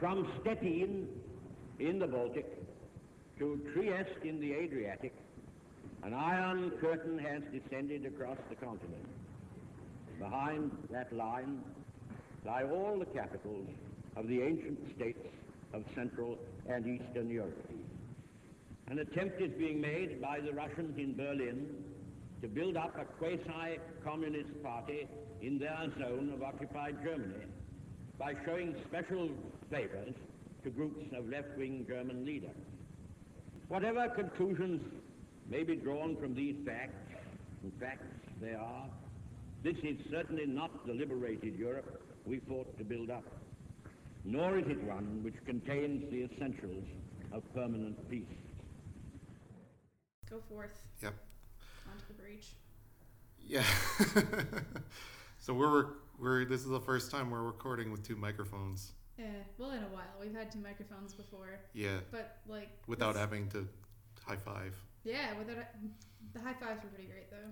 From Stettin in the Baltic to Trieste in the Adriatic, an iron curtain has descended across the continent. Behind that line lie all the capitals of the ancient states of Central and Eastern Europe. An attempt is being made by the Russians in Berlin to build up a quasi-communist party in their zone of occupied Germany by showing special favors to groups of left-wing German leaders. Whatever conclusions may be drawn from these facts, and facts they are, this is certainly not the liberated Europe we fought to build up, nor is it one which contains the essentials of permanent peace. Go forth Yep. onto the breach. Yeah. so we're we're this is the first time we're recording with two microphones. Yeah, well, in a while. We've had two microphones before, Yeah, but like without this- having to high five. Yeah, without the high fives were pretty great though.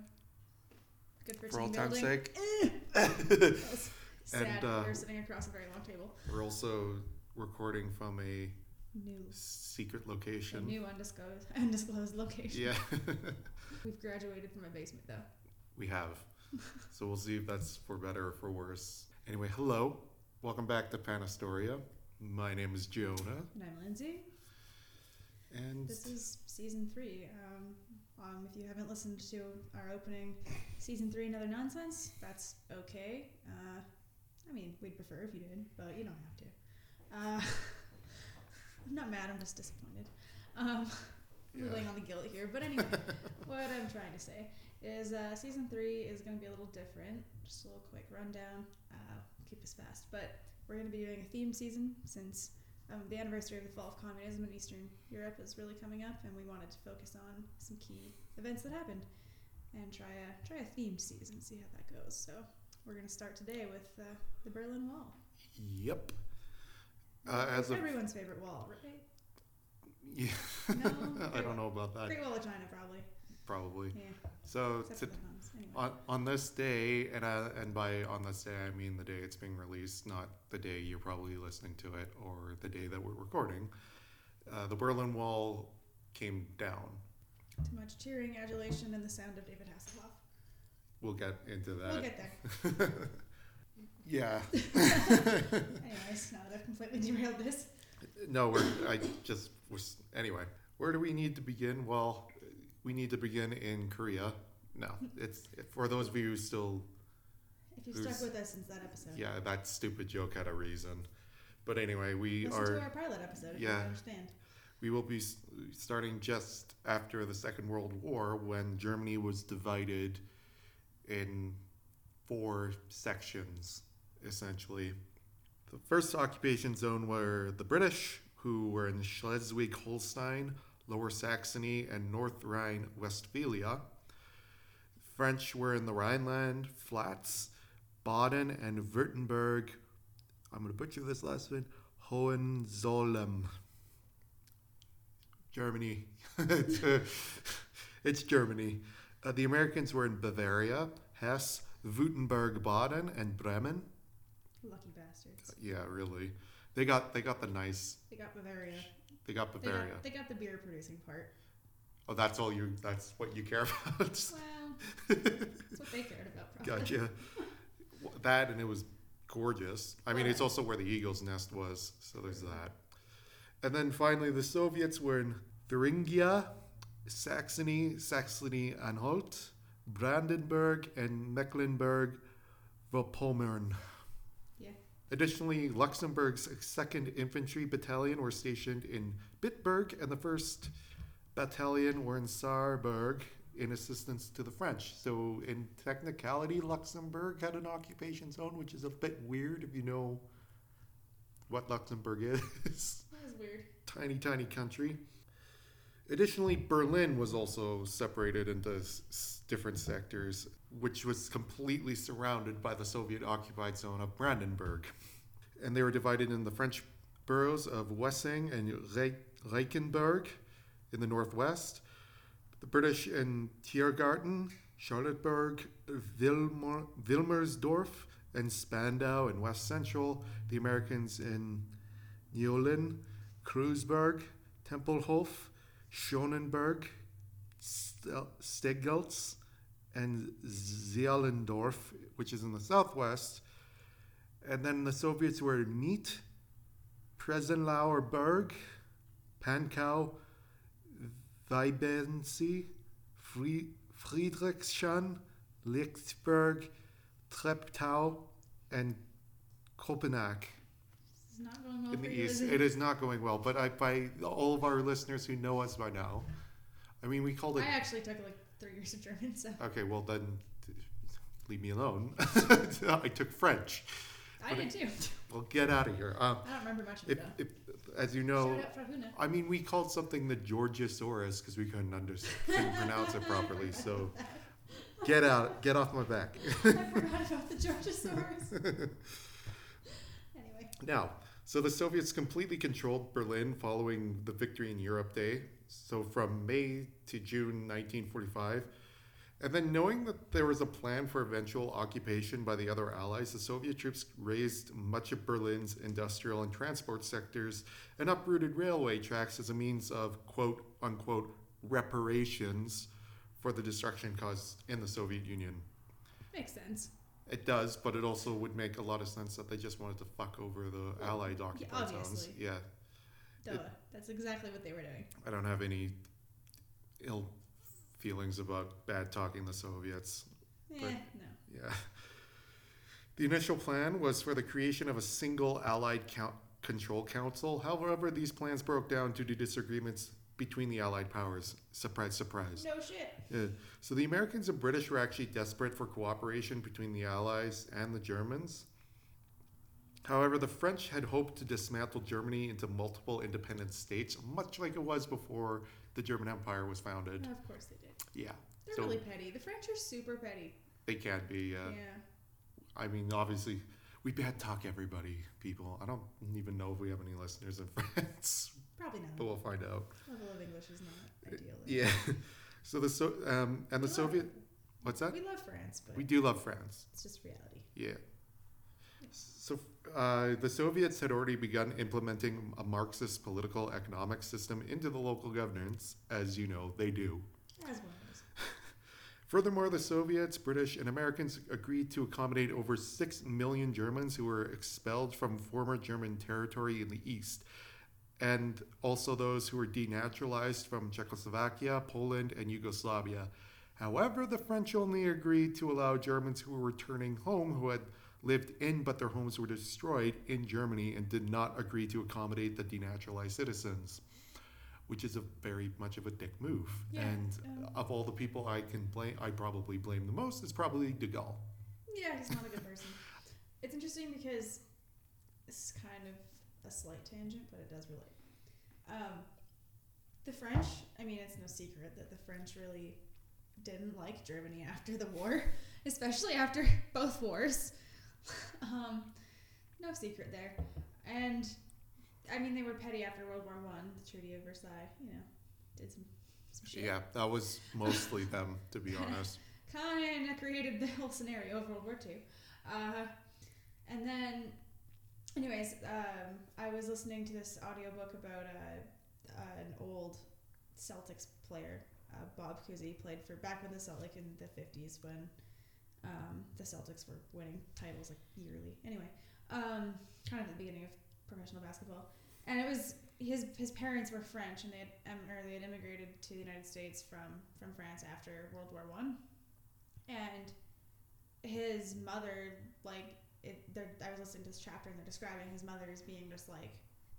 Good for, For team all time's building. sake. Sad. And, we uh, were sitting across a very long table. We're also recording from a New, secret a location. new undisclosed, undisclosed location. Yeah, We've graduated from a basement though. we have. So we'll see if that's for better or for worse. Anyway, hello. Welcome back to Panastoria. My name is Jonah. And I'm Lindsay. And This is season three. Um, um, if you haven't listened to our opening, season three, another nonsense. That's okay. Uh, I mean, we'd prefer if you did, but you don't have to. Uh, I'm not mad. I'm just disappointed. Um, Yeah. Laying on the guilt here, but anyway, what I'm trying to say is uh, season three is going to be a little different. Just a little quick rundown. Uh, keep this fast, but we're going to be doing a theme season since um, the anniversary of the fall of communism in Eastern Europe is really coming up, and we wanted to focus on some key events that happened and try a try a theme season, see how that goes. So we're gonna start today with uh, the Berlin Wall. yep. Uh, as Everyone's favorite wall, right? yeah, No, I don't know about that. Great Wall of China, probably. Probably. Yeah, So to. Anyway. on on this day, and uh, and by on this day I mean the day it's being released, not the day you're probably listening to it or the day that we're recording. Uh, the Berlin Wall came down. Too much cheering, adulation, and the sound of David Hasselhoff. We'll get into that. We'll get there. yeah. Anyways, now that I've completely derailed this. No, we're. I just was. Anyway, where do we need to begin? Well, we need to begin in Korea. No, it's for those of you who still. If you've stuck with us since that episode, Yeah, that stupid joke had a reason. But anyway, we listen are. to our pilot episode if you yeah. understand. We will be starting just after the Second World War when Germany was divided in four sections, essentially. The first occupation zone were the British, who were in Schleswig Holstein, Lower Saxony, and North Rhine Westphalia. French were in the Rhineland Pfalz, Baden and Württemberg. I'm going to butcher this last one. Hohenzollern. Germany. it's, uh, it's Germany. Uh, the Americans were in Bavaria, Hesse, Württemberg, Baden, and Bremen. Lucky bastards. Yeah, really. They got they got the nice. They got Bavaria. They got They Bavaria. got, they got the beer producing part. Oh, that's all you. That's what you care about. Well, that's what they cared about. Probably. gotcha. that and it was gorgeous. I mean, it's also where the eagle's nest was, so there's that. And then finally, the Soviets were in Thuringia, Saxony, Saxony-Anhalt, Brandenburg, and Mecklenburg-Vorpommern. Additionally, Luxembourg's 2nd Infantry Battalion were stationed in Bitburg, and the 1st Battalion were in Saarburg in assistance to the French. So, in technicality, Luxembourg had an occupation zone, which is a bit weird if you know what Luxembourg is. That was weird. tiny, tiny country. Additionally, Berlin was also separated into s- different sectors, which was completely surrounded by the Soviet occupied zone of Brandenburg. And they were divided in the French boroughs of Wedding and Reichenberg in the northwest, the British in Tiergarten, Charlottenburg, Wilmer, Wilmersdorf, and Spandau in west central, the Americans in Nulin, Kreuzberg, Tempelhof, Schonenberg, Steglitz, and Zehlendorf, which is in the southwest. And then the Soviets were Neat, Prenzlauer Berg, Pankow, Weißensee, Fri- Friedrichshain, Lichtenberg, Treptow, and Copenhagen It's not going well in the you, east. is It is not going well, but I, by all of our listeners who know us by now, I mean, we called it. I actually took like three years of German, so Okay, well then, leave me alone. I took French. I did too. Well, get out of here. Um, I don't remember much of it if, as you know, Shout out Frau Huna. I mean, we called something the Georgiosaurus because we couldn't understand, couldn't pronounce it properly. So, get out, get off my back. I forgot about the Georgiasaurus. anyway, Now, so the Soviets completely controlled Berlin following the victory in Europe Day. So from May to June 1945. And then knowing that there was a plan for eventual occupation by the other allies, the Soviet troops razed much of Berlin's industrial and transport sectors and uprooted railway tracks as a means of quote unquote reparations for the destruction caused in the Soviet Union. makes sense. It does, but it also would make a lot of sense that they just wanted to fuck over the Allied occupied zones. obviously. Yeah, Duh. It- That's exactly what they were doing. I don't have any ill feelings about bad talking the Soviets. Eh, But- no. Yeah. The initial plan was for the creation of a single Allied count- control council. However, these plans broke down due to disagreements between the Allied powers. Surprise, surprise. No shit. Yeah. So the Americans and British were actually desperate for cooperation between the Allies and the Germans. However, the French had hoped to dismantle Germany into multiple independent states, much like it was before the German Empire was founded. Of course they did. Yeah. They're So- really petty. The French are super petty. They can be. Uh, yeah. I mean, obviously, we bad talk everybody, people. I don't even know if we have any listeners in France, Probably not. but we'll find out. Level of English is not ideal. Yeah. So the so um, and the We love Soviet. What's that? We love France, but We do love France. it's just reality. Yeah. So uh, the Soviets had already begun implementing a Marxist political economic system into the local governance, as you know they do. As is. Furthermore, the Soviets, British, and Americans agreed to accommodate over 6 million Germans who were expelled from former German territory in the east, and also those who were denaturalized from Czechoslovakia, Poland, and Yugoslavia. However, the French only agreed to allow Germans who were returning home who had lived in but their homes were destroyed in Germany and did not agree to accommodate the denaturalized citizens, which is a very much of a dick move. Yeah, and um, of all the people I can blame, I probably blame the most is probably De Gaulle. Yeah, he's not a good person. it's interesting because this is kind of a slight tangent, but it does relate. Um, the French, I mean, it's no secret that the French really didn't like Germany after the war, especially after both wars. um, no secret there. And I mean, they were petty after World War One, the Treaty of Versailles. You know, did some some shit. Yeah, that was mostly them, to be honest. kind of created the whole scenario of World War Two, Uh, and then, anyways, um, I was listening to this audiobook about uh, uh, an old Celtics player, uh, Bob Cousy, played for back when the Celt like in the 50s when um, the Celtics were winning titles like yearly. Anyway, um, kind of at the beginning of professional basketball. And it was his his parents were French, and they had em- or they had immigrated to the United States from from France after World War One, and his mother like it. they're- I was listening to this chapter, and they're describing his mother as being just like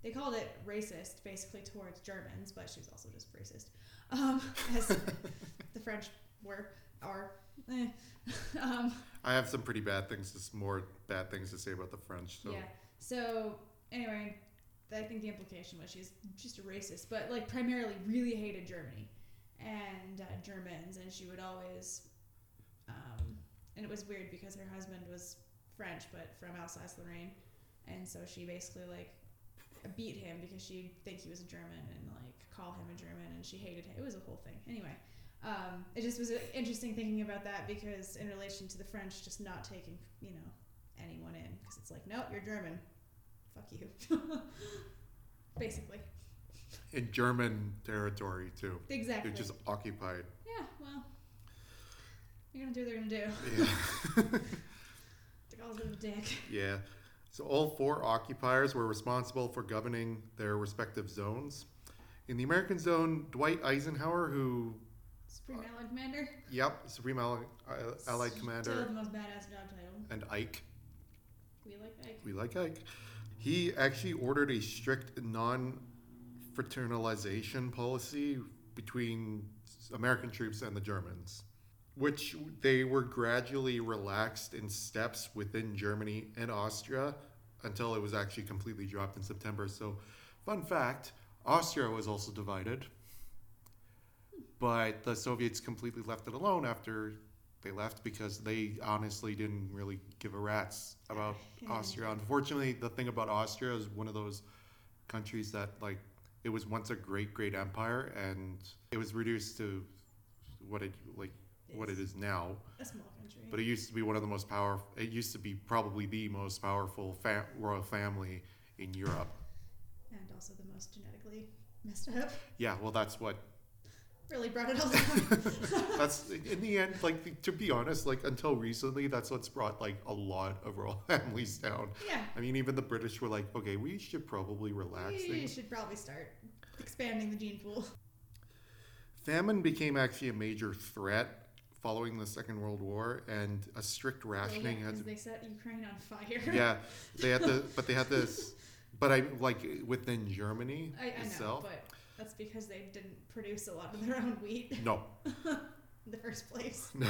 they called it racist, basically towards Germans, but she was also just racist, um, as the French were are. Eh. um, I have some pretty bad things, just more bad things to say about the French. So. Yeah. So anyway, I think the implication was she's just a racist, but like primarily really hated Germany and uh, Germans, and she would always. Um, and it was weird because her husband was French, but from Alsace-Lorraine, and so she basically like beat him because she'd think he was a German and like call him a German, and she hated him. It was a whole thing. Anyway. Um, it just was uh, interesting thinking about that because in relation to the French just not taking, you know, anyone in because it's like, no, you're German. Fuck you. basically. in German territory too. Exactly. They're just occupied. Yeah, well, they're gonna do what they're gonna do. Yeah. They call a dick. yeah. So all four occupiers were responsible for governing their respective zones. In the American zone, Dwight Eisenhower, who, Supreme Allied Commander. yep, Supreme uh, Allied Still Commander, the most badass job title. and Ike, We like Ike. we like Ike, he actually ordered a strict non fraternalization policy between American troops and the Germans, which they were gradually relaxed in steps within Germany and Austria until it was actually completely dropped in September. So, fun fact Austria was also divided, but the Soviets completely left it alone after they left because they honestly didn't really give a rat's about Austria. Unfortunately, the thing about Austria is one of those countries that like it was once a great great empire and it was reduced to what it like what it is now. A small country. But it used to be one of the most powerful. It used to be probably the most powerful royal family in Europe. and also the most genetically messed up. Yeah, well, that's what. Really brought it all down. That's in the end. Like to be honest, like until recently, that's what's brought like a lot of royal families down. yeah. I mean, even the British were like, okay, we should probably relax We things. should probably start expanding the gene pool. Famine became actually a major threat following the Second World War, and a strict rationing had because to they set Ukraine on fire. yeah, they had to, but they had this, but I like within Germany I, I know, itself. but that's because they didn't produce a lot of their own wheat No, in the first place. no,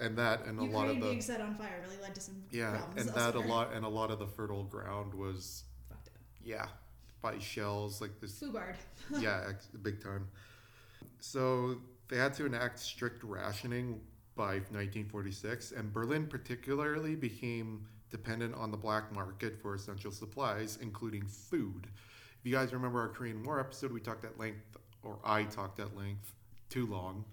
and that and a Ukraine lot of being the set on fire really led to some yeah, problems and that a elsewhere. lot and a lot of the fertile ground was Fucked up. yeah by shells like this Fubard. yeah ex- big time. So they had to enact strict rationing by 1946, and Berlin particularly became dependent on the black market for essential supplies, including food. If you guys remember our Korean War episode, we talked at length, or I talked at length, too long,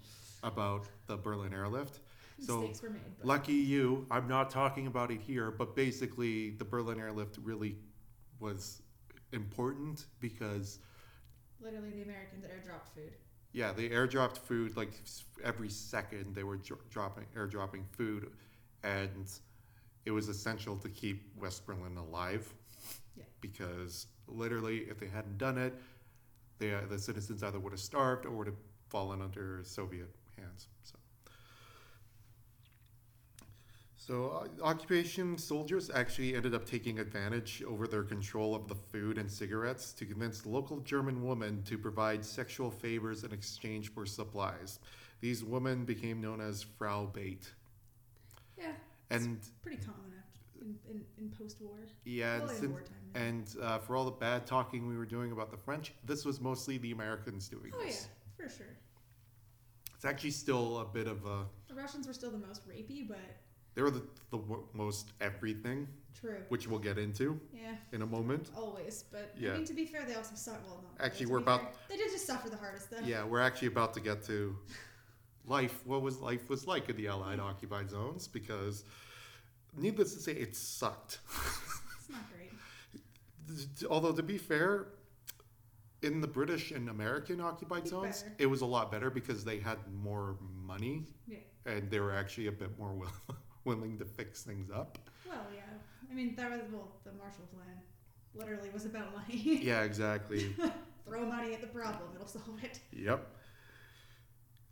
about the Berlin airlift. So Mistakes were made. But lucky you, I'm not talking about it here, but basically the Berlin airlift really was important because literally, the Americans airdropped food. yeah, they airdropped food like every second. They were dro- dropping airdropping food, and it was essential to keep West Berlin alive. Yeah. Because literally, if they hadn't done it, they, uh, the citizens either would have starved or would have fallen under Soviet hands. So. So, uh, occupation soldiers actually ended up taking advantage over their control of the food and cigarettes to convince local German women to provide sexual favors in exchange for supplies. These women became known as Frau Bait. Yeah, And pretty common in, in, in post-war. yeah, and, well, wartime. yeah. and uh, for all the bad talking we were doing about the French, this was mostly the Americans doing oh yeah, for sure. It's actually still a bit of a. The Russians were still the most rapey, but They were the, the most everything, true. which we'll get into Yeah, in a moment. always. But Yeah. I mean, to be fair, they also suffer. Well, not Actually, really, we're about- fair. They did just suffer the hardest, though. Yeah, we're actually about to get to life. What was life was like in the Allied occupied zones because, needless to say, it sucked. It's not great. Although to be fair, in the British and American occupied It's zones, better. it was a lot better because they had more money Yeah. and they were actually a bit more will, willing to fix things up. Well, yeah. I mean, that was well, the Marshall Plan. Literally was about money. Yeah, exactly. Throw money at the problem; it'll solve it. Yep.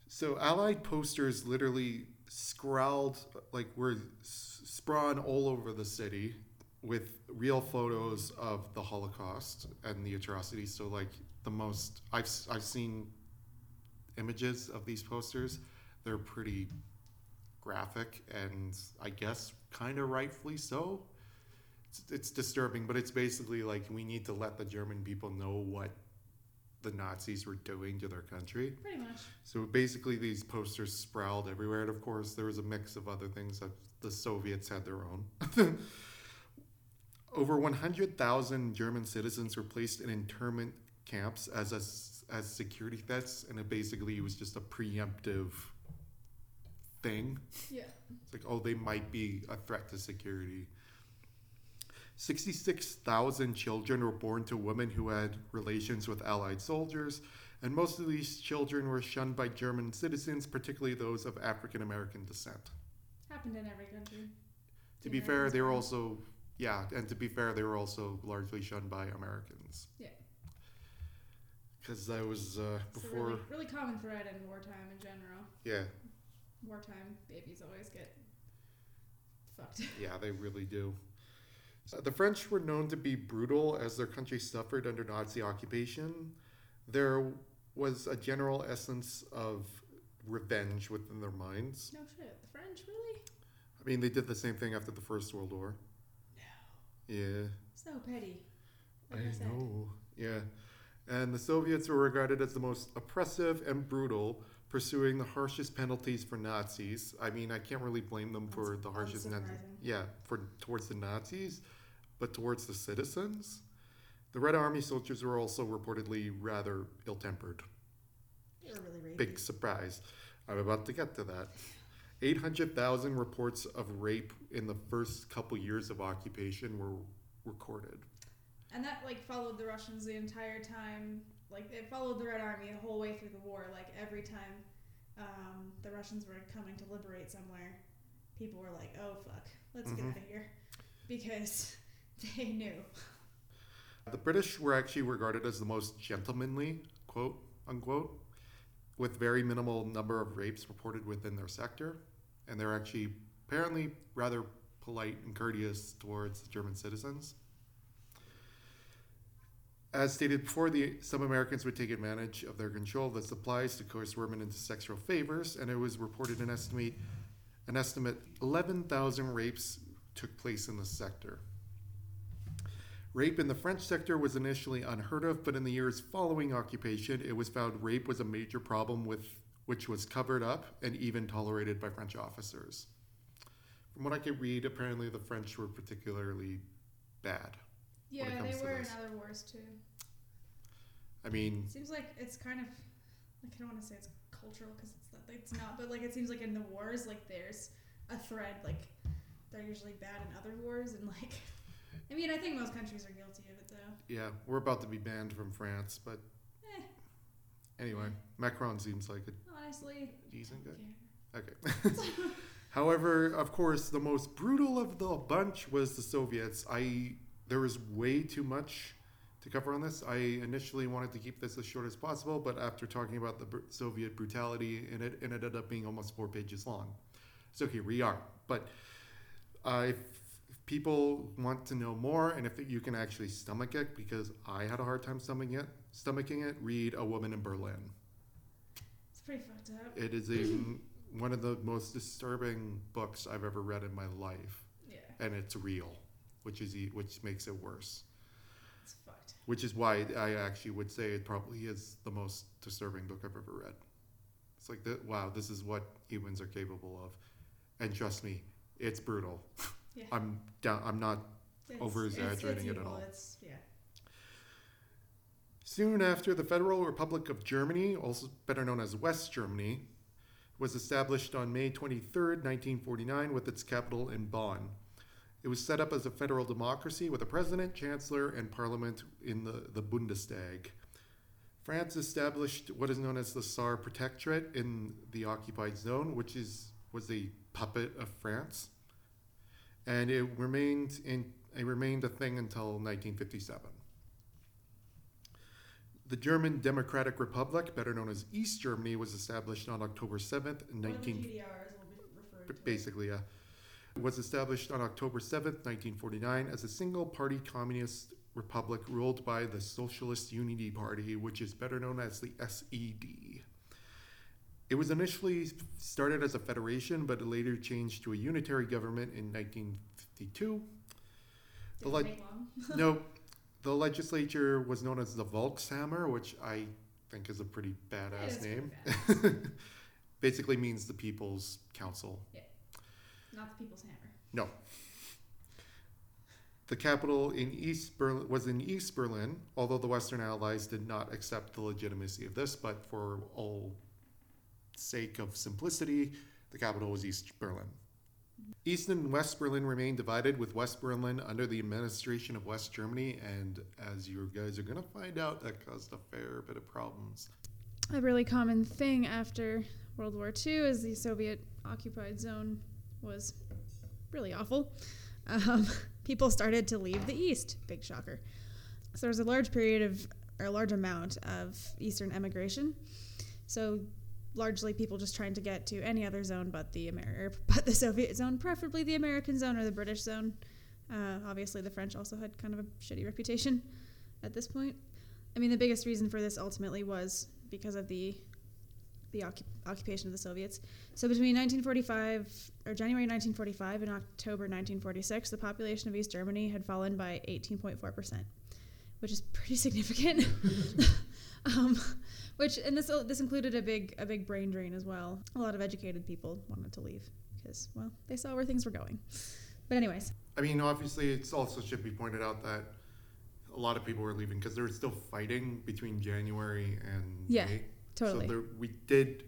So Allied posters literally scrawled like were sprawn all over the city with real photos of the Holocaust and the atrocities. So like the most I've I've seen images of these posters. They're pretty graphic and I guess kind of rightfully so. It's, it's disturbing, but it's basically like we need to let the German people know what the Nazis were doing to their country. Pretty much. So basically, these posters sprawled everywhere, and of course, there was a mix of other things that the Soviets had their own. Over 100,000 German citizens were placed in internment camps as a as security vets, and it basically was just a preemptive thing. Yeah. It's like, oh, they might be a threat to security. 66,000 children were born to women who had relations with Allied soldiers, and most of these children were shunned by German citizens, particularly those of African American descent. Happened in every country. To be fair, they were also, yeah, and to be fair, they were also largely shunned by Americans. Yeah. Because that was uh, before, really, really common thread in wartime in general. yeah, Wartime babies always get fucked. yeah, they really do. Uh, the French were known to be brutal as their country suffered under Nazi occupation. There was a general essence of revenge within their minds. no shit. The French really? I mean, they did the same thing after the First World War. No. Yeah. So petty. I Like said. know. Yeah. And the Soviets were regarded as the most oppressive and brutal, pursuing the harshest penalties for Nazis. I mean, I can't really blame them for Uns- the harshest. Nazi- yeah, for towards the Nazis, but towards the citizens, the Red Army soldiers were also reportedly rather ill-tempered. They were really rapey. Big surprise. I'm about to get to that. 800,000 reports of rape in the first couple years of occupation were recorded. And that like followed the Russians the entire time. Like it followed the Red Army the whole way through the war. Like every time um, the Russians were coming to liberate somewhere, people were like, "Oh fuck, let's get Mhm. out of here," because they knew. The British were actually regarded as the most gentlemanly, quote unquote, with very minimal number of rapes reported within their sector, and they're actually apparently rather polite and courteous towards German citizens. As stated before, the, some Americans would take advantage of their control of the supplies to coerce women into sexual favors, and it was reported an estimate an estimate 11,000 rapes took place in the sector. Rape in the French sector was initially unheard of, but in the years following occupation, it was found rape was a major problem with which was covered up and even tolerated by French officers. From what I could read, apparently the French were particularly bad. Yeah, comes they to were in other wars too. I mean, Seems like it's kind of like I don't want to say it's cultural because it's not, it's not, but like it seems like in the wars, like there's a thread. Like they're usually bad in other wars, and like I mean, I think most countries are guilty of it though. yeah, we're about to be banned from France, but Eh, anyway, Macron seems like a honestly, decent guy. Okay. However, of course, the most brutal of the bunch was the Soviets. I there was way too much to cover on this. I initially wanted to keep this as short as possible, but after talking about the Soviet brutality in it, ended up being almost four pages long. So here we are. But uh, if people want to know more, and if you can actually stomach it, because I had a hard time stomaching it, stomaching it, read A Woman in Berlin. It's pretty fucked up. It is a one of the most disturbing books I've ever read in my life, Yeah, and it's real, which is which makes it worse. it's fucked. Which is why I actually would say it probably is the most disturbing book I've ever read. It's like that. Wow, this is what humans are capable of, and trust me, it's brutal. Yeah. I'm down. I'm not It's, Over-exaggerating it at all. It's yeah. Soon after, the Federal Republic of Germany, also better known as West Germany, was established on May 23, 1949, with its capital in Bonn. It was set up as a federal democracy with a president, chancellor, and parliament in the, the Bundestag. France established what is known as the Saar Protectorate in the occupied zone, which is was a puppet of France, and it remained in it remained a thing until 1957. The German Democratic Republic, better known as East Germany, was established on October 7th, One of the 19... GDRs will be referred to. it. Basically, yeah. It was established on October 7th, 1949, as a single-party communist republic ruled by the Socialist Unity Party, which is better known as the SED. It was initially started as a federation, but it later changed to a unitary government in 1952. The Didn't leg- take long. no, the legislature was known as the Volkskammer, which I think is a pretty badass pretty name. badass. Basically means the People's Council. Yeah. Not the People's Hammer. No. The capital in East Berlin was in East Berlin, although the Western Allies did not accept the legitimacy of this, but for all sake of simplicity, the capital was East Berlin. East and West Berlin remained divided, with West Berlin under the administration of West Germany, and as you guys are going to find out, that caused a fair bit of problems. A really common thing after World War II is the Soviet occupied zone was really awful. Um, people started to leave the East. Big shocker. So there was a large period of, or a large amount of Eastern emigration. So largely people just trying to get to any other zone but the Amer- but the Soviet zone, preferably the American zone or the British zone. Uh, obviously, the French also had kind of a shitty reputation at this point. I mean, the biggest reason for this ultimately was because of the the occup- occupation of the Soviets. So between 1945 or January 1945 and October 1946, the population of East Germany had fallen by 18.4 percent, which is pretty significant. um, which and this oh, this included a big a big brain drain as well. A lot of educated people wanted to leave because well they saw where things were going. But anyways, I mean, obviously, it's also should be pointed out that a lot of people were leaving because they were still fighting between January and Yeah, May. totally. So there, we did,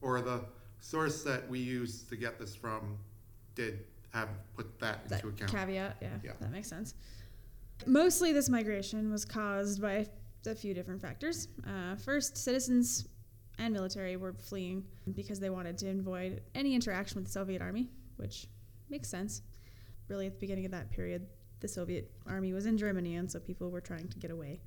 or the source that we used to get this from did have put that that into account. caveat, yeah, Yeah. that makes sense. Mostly, this migration was caused by a few different factors. Uh, first, citizens and military were fleeing because they wanted to avoid any interaction with the Soviet army, which makes sense. Really, at the beginning of that period, the Soviet army was in Germany, and so people were trying to get away.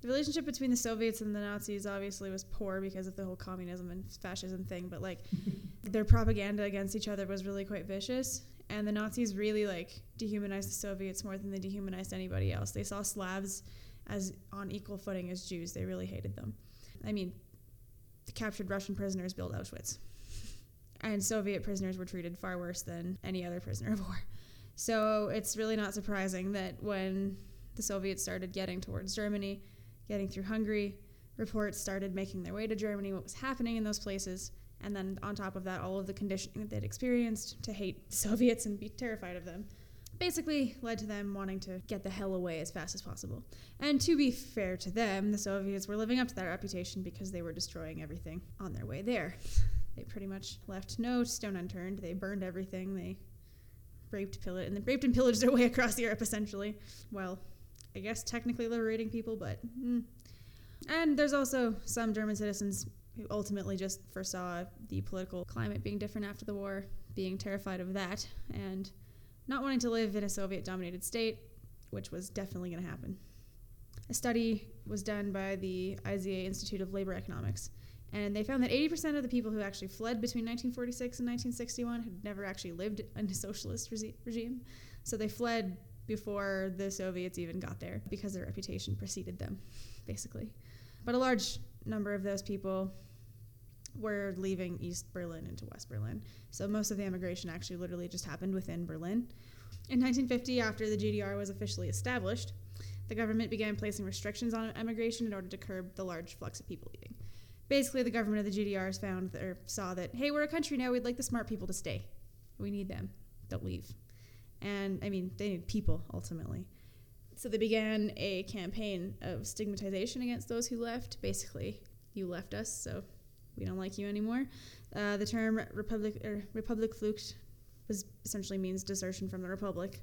The relationship between the Soviets and the Nazis obviously was poor because of the whole communism and fascism thing, but like their propaganda against each other was really quite vicious. And the Nazis really like dehumanized the Soviets more than they dehumanized anybody else. They saw Slavs as on equal footing as Jews. They really hated them. I mean, the captured Russian prisoners built Auschwitz. And Soviet prisoners were treated far worse than any other prisoner of war. So it's really not surprising that when the Soviets started getting towards Germany, getting through Hungary, reports started making their way to Germany, what was happening in those places, and then on top of that, all of the conditioning that they'd experienced to hate Soviets and be terrified of them basically led to them wanting to get the hell away as fast as possible. And to be fair to them, the Soviets were living up to that reputation because they were destroying everything on their way there. They pretty much left no stone unturned. They burned everything. They raped, pillaged, and they raped and pillaged their way across Europe essentially. Well, I guess technically liberating people, but. Mm. And there's also some German citizens who ultimately just foresaw the political climate being different after the war, being terrified of that, and not wanting to live in a Soviet dominated state, which was definitely going to happen. A study was done by the IZA Institute of Labor Economics, and they found that 80% of the people who actually fled between 1946 and 1961 had never actually lived in a socialist regi- regime. So they fled before the Soviets even got there because their reputation preceded them, basically. But a large number of those people were leaving East Berlin into West Berlin. So most of the immigration actually literally just happened within Berlin. In 1950, after the GDR was officially established, the government began placing restrictions on emigration in order to curb the large flux of people leaving. Basically, the government of the GDRs found or saw that, hey, we're a country now, we'd like the smart people to stay. We need them. Don't leave. And I mean, they need people ultimately. So they began a campaign of stigmatization against those who left. Basically, you left us, so we don't like you anymore. Uh, the term Republic or Republik Flucht was essentially means desertion from the Republic.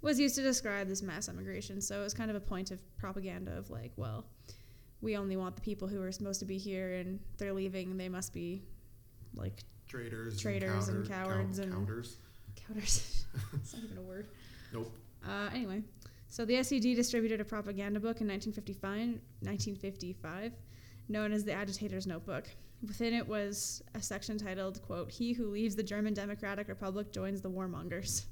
Was used to describe this mass emigration. so it was kind of a point of propaganda of like, well, we only want the people who are supposed to be here, and they're leaving, and they must be like Traitors, Traitors and and, cowards count- and- counters. counters. it's not even a word. Nope. Uh, anyway, so the SED distributed a propaganda book in 1955, 1955 known as the Agitator's Notebook. Within it was a section titled, quote, He who leaves the German Democratic Republic joins the warmongers.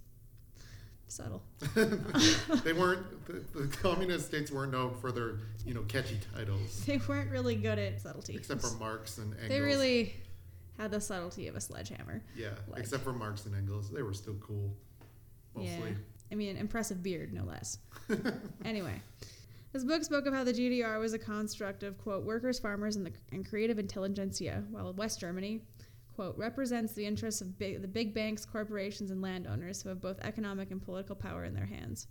Subtle. they weren't the, the communist states weren't known for their you know catchy titles, They weren't really good at subtlety. except for Marx and Engels. They really had the subtlety of a sledgehammer. yeah, like- except for Marx and Engels, they were still cool, mostly. Yeah. I mean, impressive beard, no less. anyway, this book spoke of how the GDR was a construct of, quote, workers, farmers, and, the, and creative intelligentsia, while West Germany, quote, represents the interests of big, the big banks, corporations, and landowners who have both economic and political power in their hands.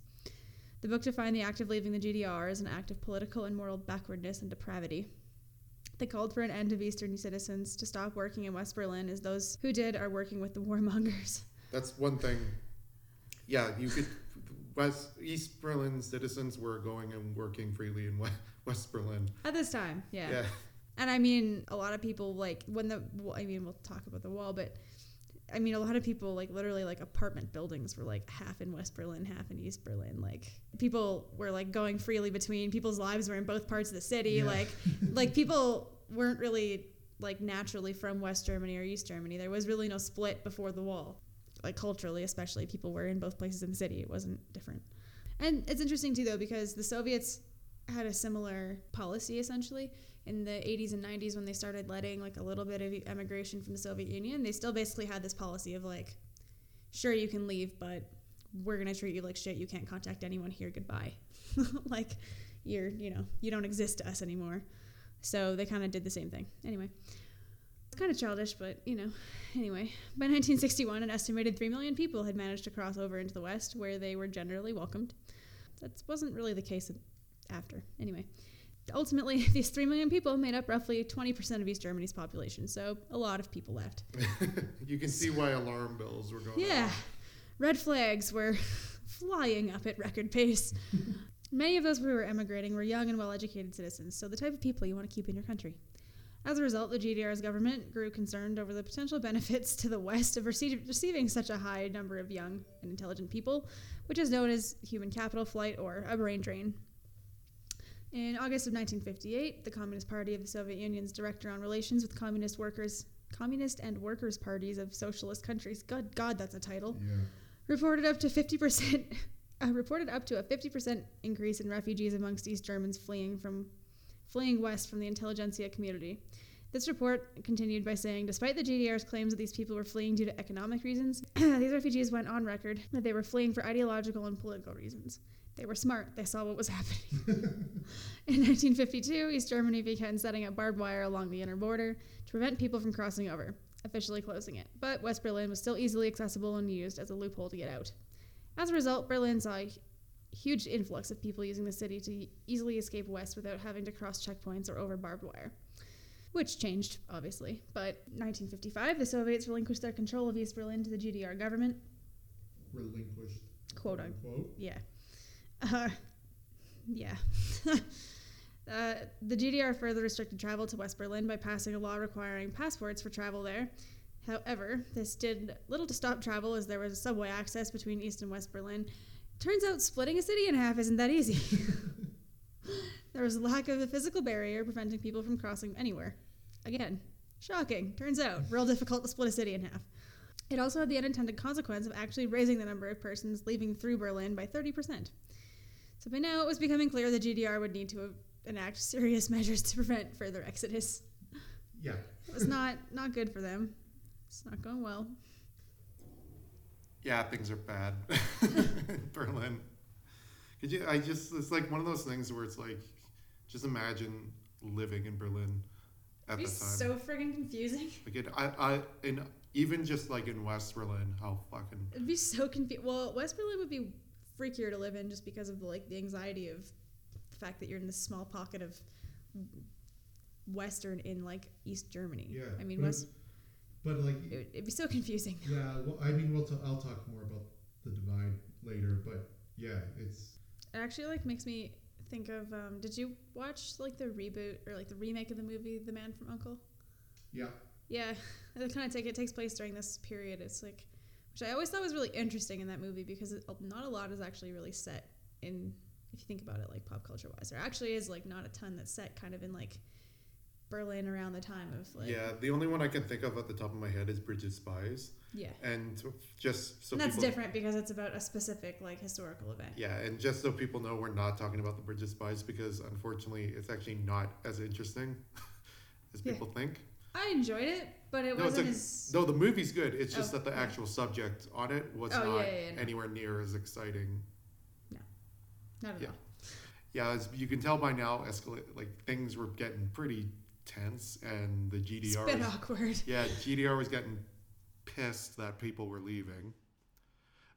The book defined the act of leaving the GDR as an act of political and moral backwardness and depravity. They called for an end of Eastern citizens to stop working in West Berlin, as those who did are working with the warmongers. That's one thing. Yeah, you could. West East Berlin citizens were going and working freely in West, Berlin. At this time, yeah. Yeah. And I mean, a lot of people like when the I mean, we'll talk about the wall, but I mean, a lot of people like literally like apartment buildings were like half in West Berlin, half in East Berlin. Like people were like going freely between. People's lives were in both parts of the city. Yeah. Like like people weren't really like naturally from West Germany or East Germany. There was really no split before the wall. Like culturally, especially, people were in both places in the city. It wasn't different. And it's interesting too, though, because the Soviets had a similar policy essentially in the 80s and 90s when they started letting like a little bit of emigration from the Soviet Union. They still basically had this policy of like, sure you can leave, but we're gonna treat you like shit. You can't contact anyone here. Goodbye. like you're you know you don't exist to us anymore. So they kind of did the same thing. Anyway, kind of childish, but you know. Anyway, by 1961, an estimated 3 million people had managed to cross over into the West, where they were generally welcomed. That wasn't really the case after. Anyway, ultimately, these 3 million people made up roughly 20% of East Germany's population, so a lot of people left. you can see why alarm bells were going Yeah, red flags were flying up at record pace. Many of those who were emigrating were young and well educated citizens, so the type of people you want to keep in your country. As a result, the GDR's government grew concerned over the potential benefits to the West of rece- receiving such a high number of young and intelligent people, which is known as human capital flight or a brain drain. In August of 1958, the Communist Party of the Soviet Union's director on relations with communist workers, communist and workers parties of socialist countries. God, God, that's a title Yeah. reported up to 50% uh, reported up to a 50% increase in refugees amongst East Germans fleeing from fleeing west from the intelligentsia community. This report continued by saying, despite the GDR's claims that these people were fleeing due to economic reasons, these refugees went on record that they were fleeing for ideological and political reasons. They were smart. They saw what was happening. In 1952, East Germany began setting up barbed wire along the inner border to prevent people from crossing over, officially closing it. But West Berlin was still easily accessible and used as a loophole to get out. As a result, Berlin saw huge influx of people using the city to easily escape west without having to cross checkpoints or over barbed wire. Which changed, obviously. But 1955, the Soviets relinquished their control of East Berlin to the GDR government, Relinquished. quote unquote. Yeah. Uh, yeah. uh, the GDR further restricted travel to West Berlin by passing a law requiring passports for travel there. However, this did little to stop travel as there was subway access between East and West Berlin. Turns out splitting a city in half isn't that easy. there was a lack of a physical barrier preventing people from crossing anywhere. Again, shocking. Turns out, real difficult to split a city in half. It also had the unintended consequence of actually raising the number of persons leaving through Berlin by 30%. So by now it was becoming clear the GDR would need to enact serious measures to prevent further exodus. Yeah. It was not not good for them. It's not going well. Yeah, things are bad in Berlin. Could you? I just it's like one of those things where it's like, just imagine living in Berlin at It'd the be time. so friggin' confusing. like it, I, I, in even just like in West Berlin, how fucking It'd be so confusing. Well, West Berlin would be freakier to live in just because of like the anxiety of the fact that you're in this small pocket of Western in like East Germany. Yeah. I mean, West. But like, It, it'd be so confusing. yeah. Well, I mean, we'll t- I'll talk more about the divide later, but yeah, it's It actually like makes me think of. Um, did you watch like the reboot or like the remake of the movie The Man from U.N.C.L.E.? yeah. Yeah, it kind of take it takes place during this period. It's like, which I always thought was really interesting in that movie because it, not a lot is actually really set in. If you think about it, like pop culture wise, there actually is like not a ton that's set kind of in like Berlin around the time of like yeah. The only one I can think of at the top of my head is Bridge of Spies, yeah. and just so and that's people, different because it's about a specific like historical event. Yeah, and just so people know, we're not talking about the Bridge of Spies because unfortunately, it's actually not as interesting as Yeah. people think. I enjoyed it, but it No, wasn't a- as No, the movie's good. It's just Oh, that the yeah. actual subject on it was Oh, not yeah, yeah, yeah, no. anywhere near as exciting. not at yeah. all. Yeah, as you can tell by now, escalate like things were getting pretty tense, and the It's GDR. bit was- awkward. yeah, GDR was getting pissed that people were leaving.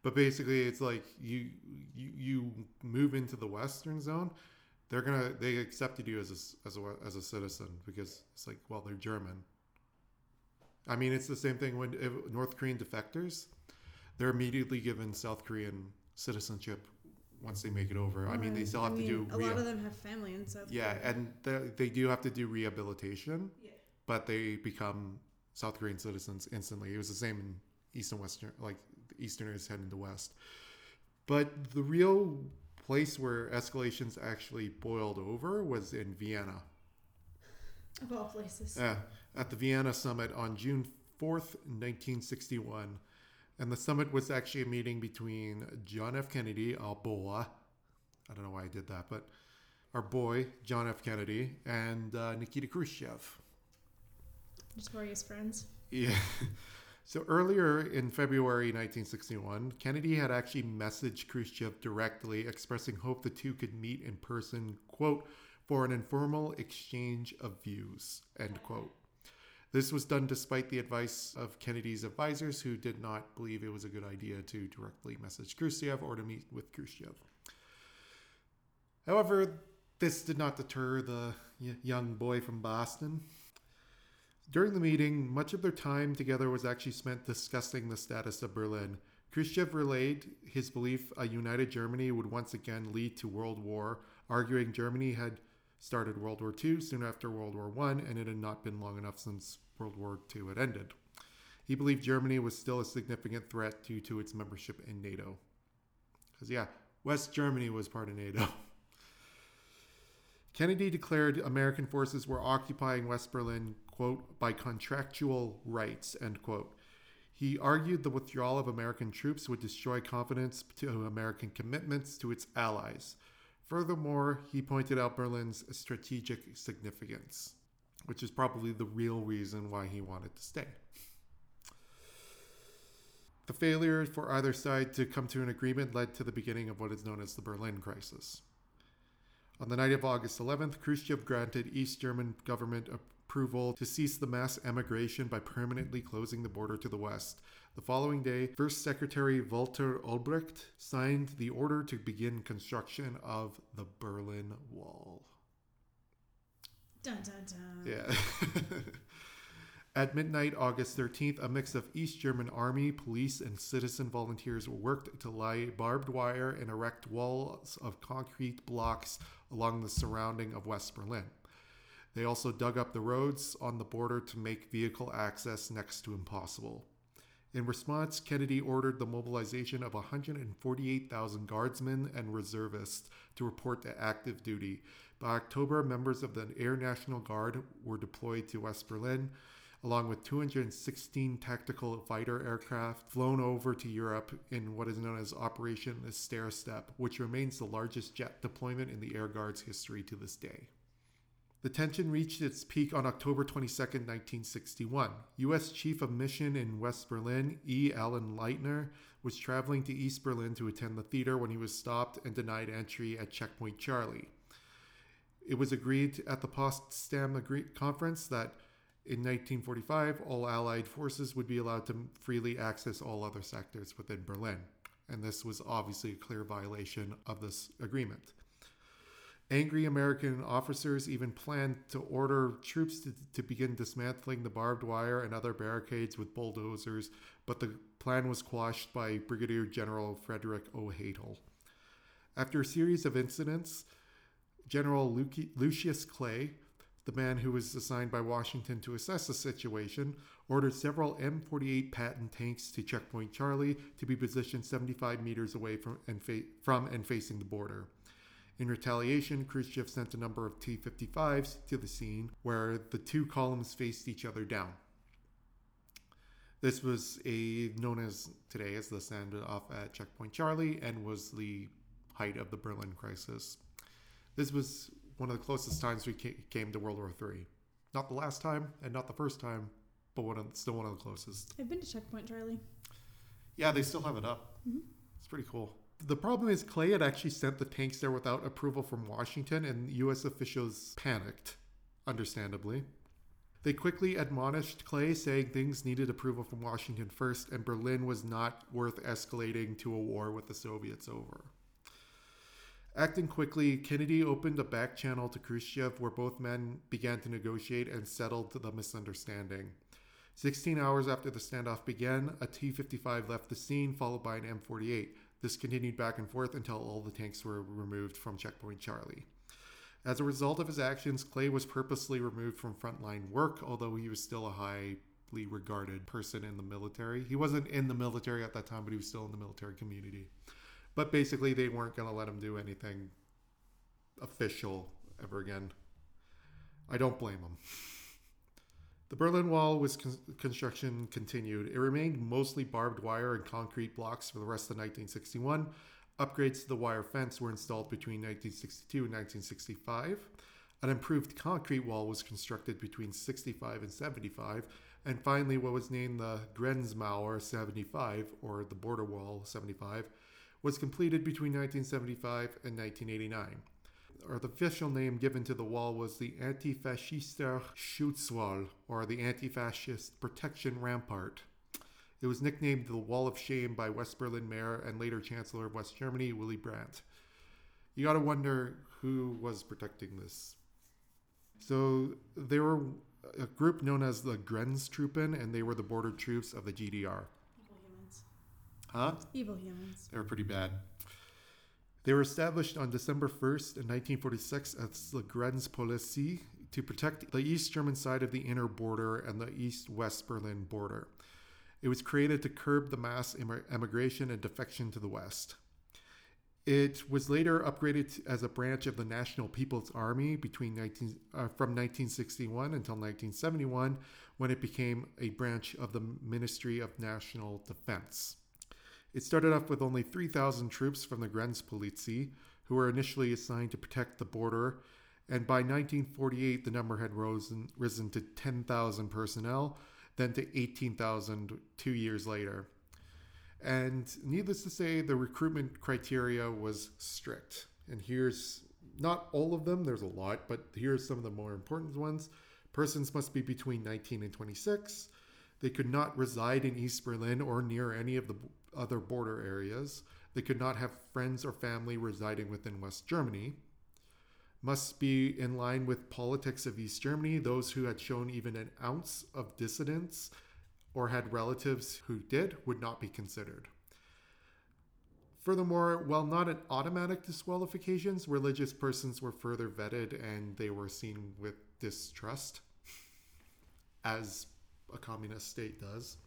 But basically, it's like you you you move into the western zone. they're gonna they accepted you as a as a as a citizen because it's like well they're German. I mean it's the same thing when if North Korean defectors, they're immediately given South Korean citizenship once they make it over. I mean they still have I to do A lot of them have family in South yeah, Korea. and they, they do have to do rehabilitation, Yeah. but they become South Korean citizens instantly. It was the same in East and Western, like the Easterners heading to West. But the real place where escalations actually boiled over was in Vienna. Of all places. Yeah, at the Vienna summit on June 4th, 1961. And the summit was actually a meeting between John F. Kennedy, our boy, I don't know why I did that, but our boy, John F. Kennedy, and uh, Nikita Khrushchev. Just Notorious friends. Yeah. So earlier in February 1961, Kennedy had actually messaged Khrushchev directly expressing hope the two could meet in person, quote, for an informal exchange of views, end quote. This was done despite the advice of Kennedy's advisors, who did not believe it was a good idea to directly message Khrushchev or to meet with Khrushchev. However, this did not deter the young boy from Boston. During the meeting, much of their time together was actually spent discussing the status of Berlin. Khrushchev relayed his belief a united Germany would once again lead to world war, arguing Germany had started World War II soon after World War I and it had not been long enough since World War II had ended. He believed Germany was still a significant threat due to its membership in NATO. Because, yeah, West Germany was part of NATO. Kennedy declared American forces were occupying West Berlin, quote, by contractual rights, end quote. He argued the withdrawal of American troops would destroy confidence to American commitments to its allies. Furthermore, he pointed out Berlin's strategic significance, which is probably the real reason why he wanted to stay. The failure for either side to come to an agreement led to the beginning of what is known as the Berlin Crisis. On the night of August 11th, Khrushchev granted East German government approval to cease the mass emigration by permanently closing the border to the west. The following day, First Secretary Walter Ulbricht signed the order to begin construction of the Berlin Wall. Dun dun dun. Yeah. At midnight, August 13th, a mix of East German army, police, and citizen volunteers worked to lay barbed wire and erect walls of concrete blocks along the surrounding of West Berlin. They also dug up the roads on the border to make vehicle access next to impossible. In response, Kennedy ordered the mobilization of 148,000 guardsmen and reservists to report to active duty. By October, members of the Air National Guard were deployed to West Berlin, along with 216 tactical fighter aircraft flown over to Europe in what is known as Operation Stair Step, which remains the largest jet deployment in the Air Guard's history to this day. The tension reached its peak on October 22, 1961. U.S. Chief of Mission in West Berlin, E. Allan Lightner, was traveling to East Berlin to attend the theater when he was stopped and denied entry at Checkpoint Charlie. It was agreed at the Potsdam Conference that in 1945, all Allied forces would be allowed to freely access all other sectors within Berlin. And this was obviously a clear violation of this agreement. Angry American officers even planned to order troops to, to begin dismantling the barbed wire and other barricades with bulldozers, but the plan was quashed by Brigadier General Frederick O. Hartel. After a series of incidents, General Luci- Lucius Clay, the man who was assigned by Washington to assess the situation, ordered several M48 Patton tanks to Checkpoint Charlie to be positioned 75 meters away from and, fa- from and facing the border. In retaliation, Khrushchev sent a number of T 55s to the scene where the two columns faced each other down. This was a known as today as the standoff at Checkpoint Charlie and was the height of the Berlin crisis. This was one of the closest times we came to World War III. Not the last time and not the first time, but one of, still one of the closest. I've been to Checkpoint Charlie. Yeah, they still have it up. Mhm. It's pretty cool. The problem is Clay had actually sent the tanks there without approval from Washington, and U.S. officials panicked, understandably. They quickly admonished Clay, saying things needed approval from Washington first, and Berlin was not worth escalating to a war with the Soviets over. Acting quickly, Kennedy opened a back channel to Khrushchev where both men began to negotiate and settled the misunderstanding. 16 hours after the standoff began, a T 55 left the scene, followed by an M 48. This continued back and forth until all the tanks were removed from Checkpoint Charlie. As a result of his actions, Clay was purposely removed from frontline work, although he was still a highly regarded person in the military. He wasn't in the military at that time, but he was still in the military community. But basically, they weren't going to let him do anything official ever again. I don't blame him. The Berlin Wall was con- construction continued. It remained mostly barbed wire and concrete blocks for the rest of 1961. Upgrades to the wire fence were installed between 1962 and 1965. An improved concrete wall was constructed between 65 and 75. And finally, what was named the Grenzmauer 75, or the border wall 75, was completed between 1975 and 1989. Or the official name given to the wall was the Antifaschistischer Schutzwall, or the Anti-Fascist Protection Rampart. It was nicknamed the Wall of Shame by West Berlin Mayor and later Chancellor of West Germany, Willy Brandt. You gotta wonder who was protecting this. So they were a group known as the Grenztruppen, and they were the border troops of the GDR. Evil humans. Huh? Evil humans. They were pretty bad. They were established on December 1st in 1946 as the Grenzpolizei to protect the East German side of the inner border and the East West Berlin border. It was created to curb the mass emigration and defection to the West. It was later upgraded as a branch of the National People's Army between 19, uh, from 1961 until 1971, when it became a branch of the Ministry of National Defense. It started off with only 3,000 troops from the Grenzpolizei, who were initially assigned to protect the border, and by 1948 the number had risen, risen to 10,000 personnel, then to 18,000 two years later. And needless to say, the recruitment criteria was strict. And here's not all of them, there's a lot, but here's some of the more important ones. Persons must be between 19 and 26. They could not reside in East Berlin or near any of the other border areas. They could not have friends or family residing within West Germany. Must be in line with politics of East Germany. Those who had shown even an ounce of dissidence or had relatives who did would not be considered. Furthermore, while not an automatic disqualifications, religious persons were further vetted and they were seen with distrust, as a communist state does.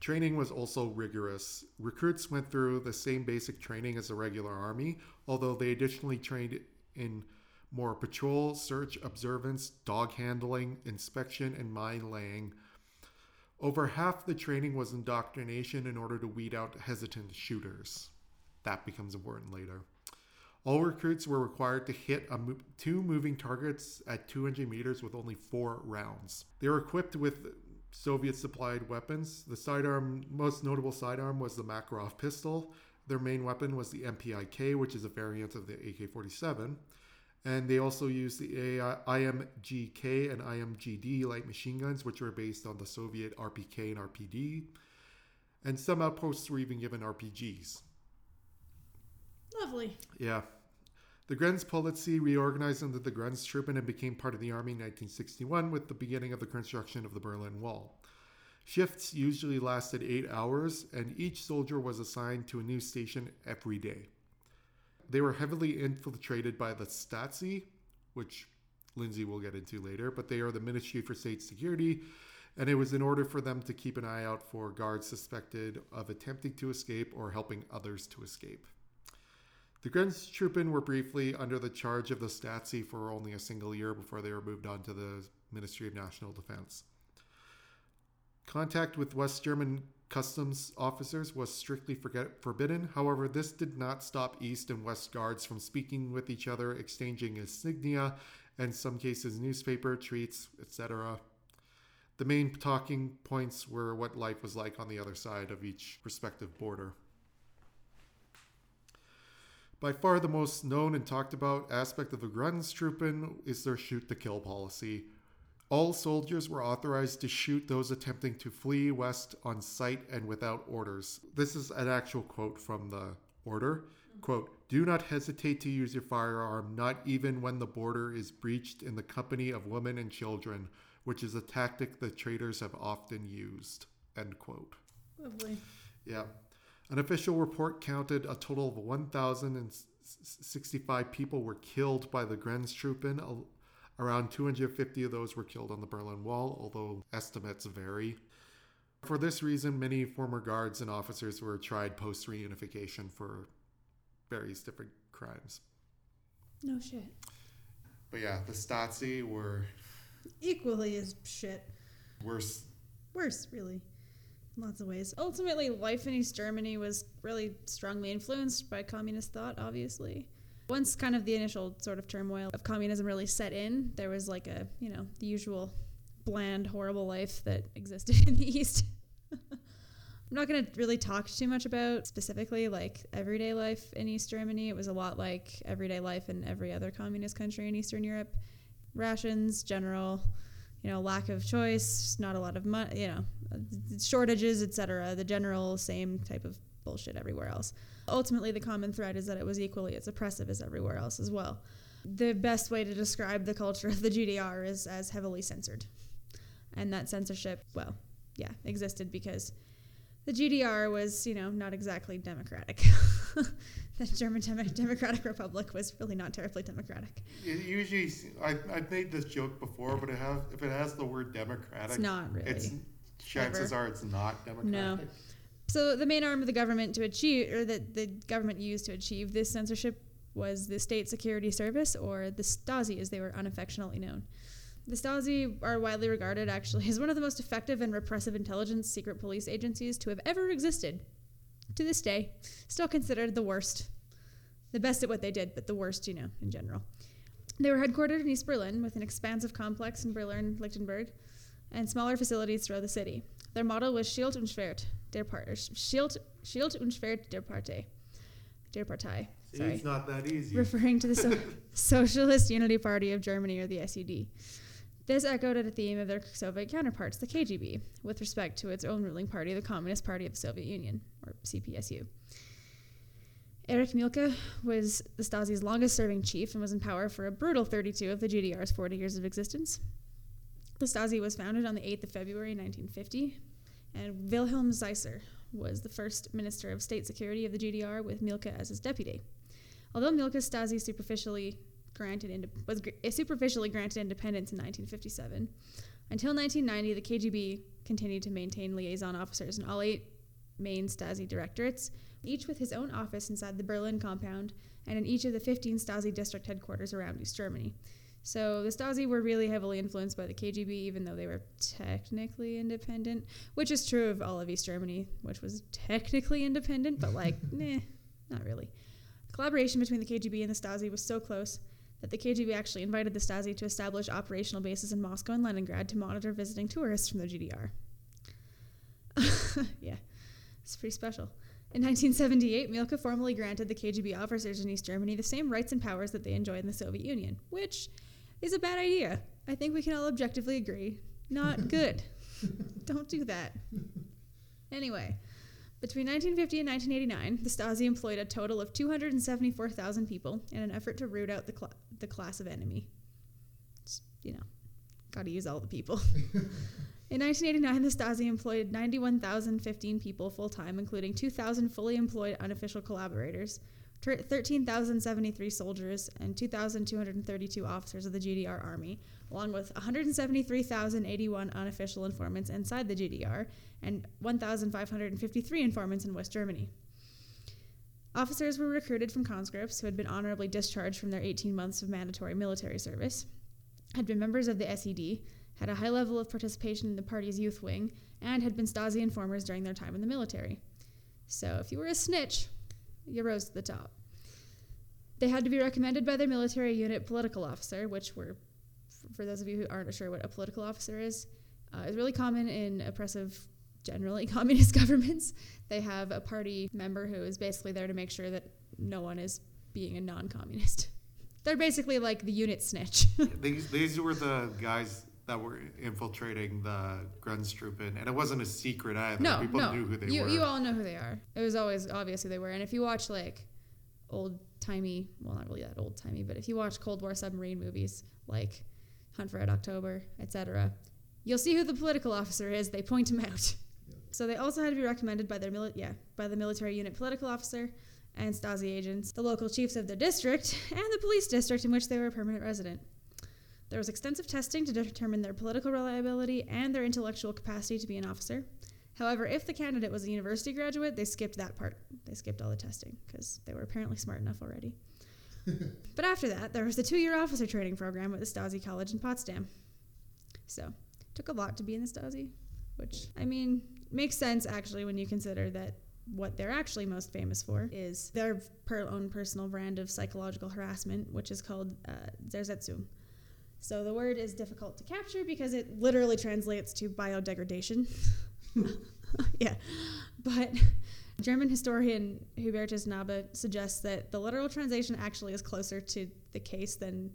Training was also rigorous. Recruits went through the same basic training as the regular army, although they additionally trained in more patrol, search, observance, dog handling, inspection, and mine laying. Over half the training was indoctrination in order to weed out hesitant shooters. That becomes important later. All recruits were required to hit mo- two moving targets at 200 meters with only four rounds. They were equipped with Soviet supplied weapons. The sidearm, most notable sidearm, was the Makarov pistol. Their main weapon was the MPIK, which is a variant of the AK 47. And they also used the AI IMGK and IMGD light machine guns, which were based on the Soviet RPK and RPD. And some outposts were even given RPGs. Lovely. Yeah. The Grenzpolizei reorganized under the Grenztruppen and became part of the army in 1961 with the beginning of the construction of the Berlin Wall. Shifts usually lasted eight hours, and each soldier was assigned to a new station every day. They were heavily infiltrated by the Stasi, which Lindsay will get into later, but they are the Ministry for State Security, and it was in order for them to keep an eye out for guards suspected of attempting to escape or helping others to escape. The Grenztruppen were briefly under the charge of the Stasi for only a single year before they were moved on to the Ministry of National Defense. Contact with West German customs officers was strictly forget- forbidden. However, this did not stop East and West guards from speaking with each other, exchanging insignia, and some cases newspaper, treats, etc. The main talking points were what life was like on the other side of each respective border. By far the most known and talked about aspect of the Grenztruppen is their shoot to kill policy. All soldiers were authorized to shoot those attempting to flee west on sight and without orders. This is an actual quote from the order. Quote, Do not hesitate to use your firearm, not even when the border is breached in the company of women and children, which is a tactic the traitors have often used. End quote. Lovely. Yeah. An official report counted a total of 1,065 people were killed by the Grenztruppen. Around 250 of those were killed on the Berlin Wall, although estimates vary. For this reason, many former guards and officers were tried post reunification for various different crimes. No shit. But yeah, the Stasi were Equally as shit. worse. Worse, really. Lots of ways. Ultimately, life in East Germany was really strongly influenced by communist thought, obviously. Once kind of the initial sort of turmoil of communism really set in, there was like a, you know, the usual bland, horrible life that existed in the East. I'm not going to really talk too much about specifically like everyday life in East Germany. It was a lot like everyday life in every other communist country in Eastern Europe. Rations, general, you know, lack of choice, not a lot of money, you know, shortages, etc. The general same type of bullshit everywhere else. Ultimately, the common thread is that it was equally as oppressive as everywhere else as well. The best way to describe the culture of the GDR is as heavily censored. And that censorship, well, yeah, existed because the GDR was, you know, not exactly democratic. the German Dem- Democratic Republic was really not terribly democratic. It usually, I, I've made this joke before, but it have, if it has the word democratic, It's not really. it's chances are it's not democratic. No. So the main arm of the government to achieve, or that the government used to achieve this censorship, was the State Security Service, or the Stasi, as they were unaffectionately known. The Stasi are widely regarded, actually, as one of the most effective and repressive intelligence secret police agencies to have ever existed. To this day, still considered the worst. The best at what they did, but the worst, you know, in general. They were headquartered in East Berlin with an expansive complex in Berlin, Lichtenberg, and smaller facilities throughout the city. Their motto was Schild und Schwert, der Part, or er, Schild, Schild und Schwert der Partei. Der Partei. See, Sorry. it's not that easy. Referring to the so- Socialist Unity Party of Germany, or the SED. This echoed at a theme of their Soviet counterparts, the KGB, with respect to its own ruling party, the Communist Party of the Soviet Union, or CPSU. Erich Mielke was the Stasi's longest serving chief and was in power for a brutal 32 of the GDR's 40 years of existence. Stasi was founded on the 8th of February 1950, and Wilhelm Zaisser was the first Minister of State Security of the GDR, with Mielke as his deputy. Although Mielke's Stasi superficially granted inde- was gr- superficially granted independence in 1957, until 1990 the KGB continued to maintain liaison officers in all eight main Stasi directorates, each with his own office inside the Berlin compound and in each of the 15 Stasi district headquarters around East Germany. So the Stasi were really heavily influenced by the KGB, even though they were technically independent, which is true of all of East Germany, which was technically independent, but like, nah, not really. The collaboration between the KGB and the Stasi was so close that the KGB actually invited the Stasi to establish operational bases in Moscow and Leningrad to monitor visiting tourists from the GDR. yeah, it's pretty special. In 1978, Mielke formally granted the KGB officers in East Germany the same rights and powers that they enjoyed in the Soviet Union, which is a bad idea. I think we can all objectively agree. Not good. Don't do that. Anyway, between 1950 and 1989, the Stasi employed a total of 274,000 people in an effort to root out the, cl- the class of enemy. It's, you know, gotta use all the people. In 1989, the Stasi employed 91,015 people full time, including 2,000 fully employed unofficial collaborators, 13,073 soldiers, and 2,232 officers of the GDR Army, along with 173,081 unofficial informants inside the GDR and 1,553 informants in West Germany. Officers were recruited from conscripts who had been honorably discharged from their 18 months of mandatory military service, had been members of the SED, had a high level of participation in the party's youth wing, and had been Stasi informers during their time in the military. So if you were a snitch, you rose to the top. They had to be recommended by their military unit political officer, which were, for those of you who aren't sure what a political officer is, uh, is really common in oppressive, generally communist governments. They have a party member who is basically there to make sure that no one is being a non-communist. They're basically like the unit snitch. these, these were the guys that were infiltrating the Grenztruppen, and it wasn't a secret either. No, People no. knew who they you, were. You all know who they are. It was always obvious who they were. And if you watch like old timey, well, not really that old timey, but if you watch Cold War submarine movies like Hunt for Red October, etc., you'll see who the political officer is. They point him out. So they also had to be recommended by their mili- yeah by the military unit political officer and Stasi agents, the local chiefs of their district, and the police district in which they were a permanent resident. There was extensive testing to determine their political reliability and their intellectual capacity to be an officer. However, if the candidate was a university graduate, they skipped that part. They skipped all the testing because they were apparently smart enough already. but after that, there was the two year officer training program at the Stasi College in Potsdam. So, it took a lot to be in the Stasi, which, I mean, makes sense actually when you consider that what they're actually most famous for is their per- own personal brand of psychological harassment, which is called uh, Zersetzung. So the word is difficult to capture because it literally translates to biodegradation. yeah. But German historian Hubertus Knabe suggests that the literal translation actually is closer to the case than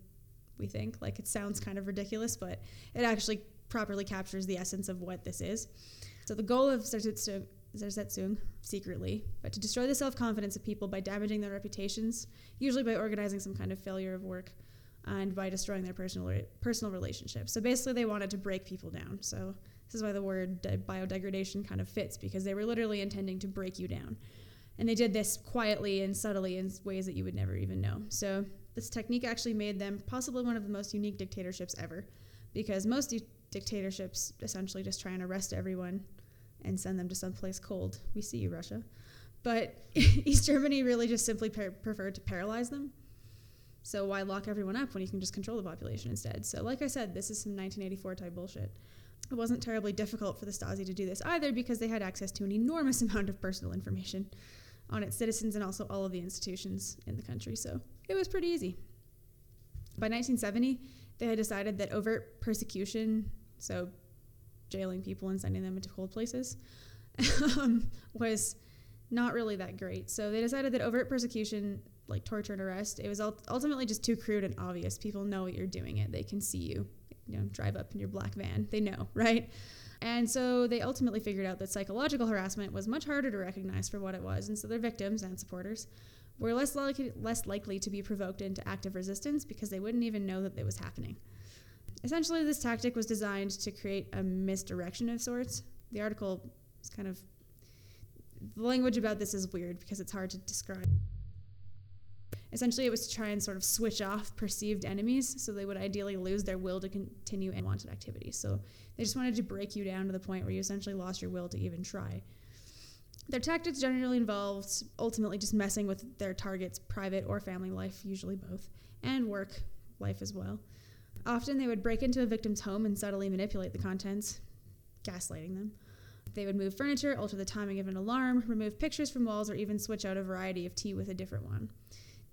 we think. Like it sounds kind of ridiculous, but it actually properly captures the essence of what this is. So the goal of Zersetzung, secretly, but to destroy the self confidence of people by damaging their reputations, usually by organizing some kind of failure of work Uh, and by destroying their personal personal relationships. So basically, they wanted to break people down. So this is why the word biodegradation kind of fits because they were literally intending to break you down, and they did this quietly and subtly in ways that you would never even know. So this technique actually made them possibly one of the most unique dictatorships ever, because most di- dictatorships essentially just try and arrest everyone and send them to someplace cold. We see you, Russia. But East Germany really just simply par- preferred to paralyze them so why lock everyone up when you can just control the population instead? So, like I said, this is some 1984 type bullshit. It wasn't terribly difficult for the Stasi to do this either because they had access to an enormous amount of personal information on its citizens and also all of the institutions in the country. So it was pretty easy. By 1970, they had decided that overt persecution, so jailing people and sending them into cold places, um, was not really that great. So they decided that overt persecution like torture and arrest. It was ultimately just too crude and obvious. People know what you're doing it. They can see you. You know, drive up in your black van. They know, right? And so they ultimately figured out that psychological harassment was much harder to recognize for what it was, and so their victims and supporters were less likely, less likely to be provoked into active resistance because they wouldn't even know that it was happening. Essentially, this tactic was designed to create a misdirection of sorts. The article is kind of the language about this is weird because it's hard to describe. Essentially, it was to try and sort of switch off perceived enemies so they would ideally lose their will to continue unwanted activity. So they just wanted to break you down to the point where you essentially lost your will to even try. Their tactics generally involved ultimately just messing with their target's private or family life, usually both, and work life as well. Often they would break into a victim's home and subtly manipulate the contents, gaslighting them. They would move furniture, alter the timing of an alarm, remove pictures from walls, or even switch out a variety of tea with a different one.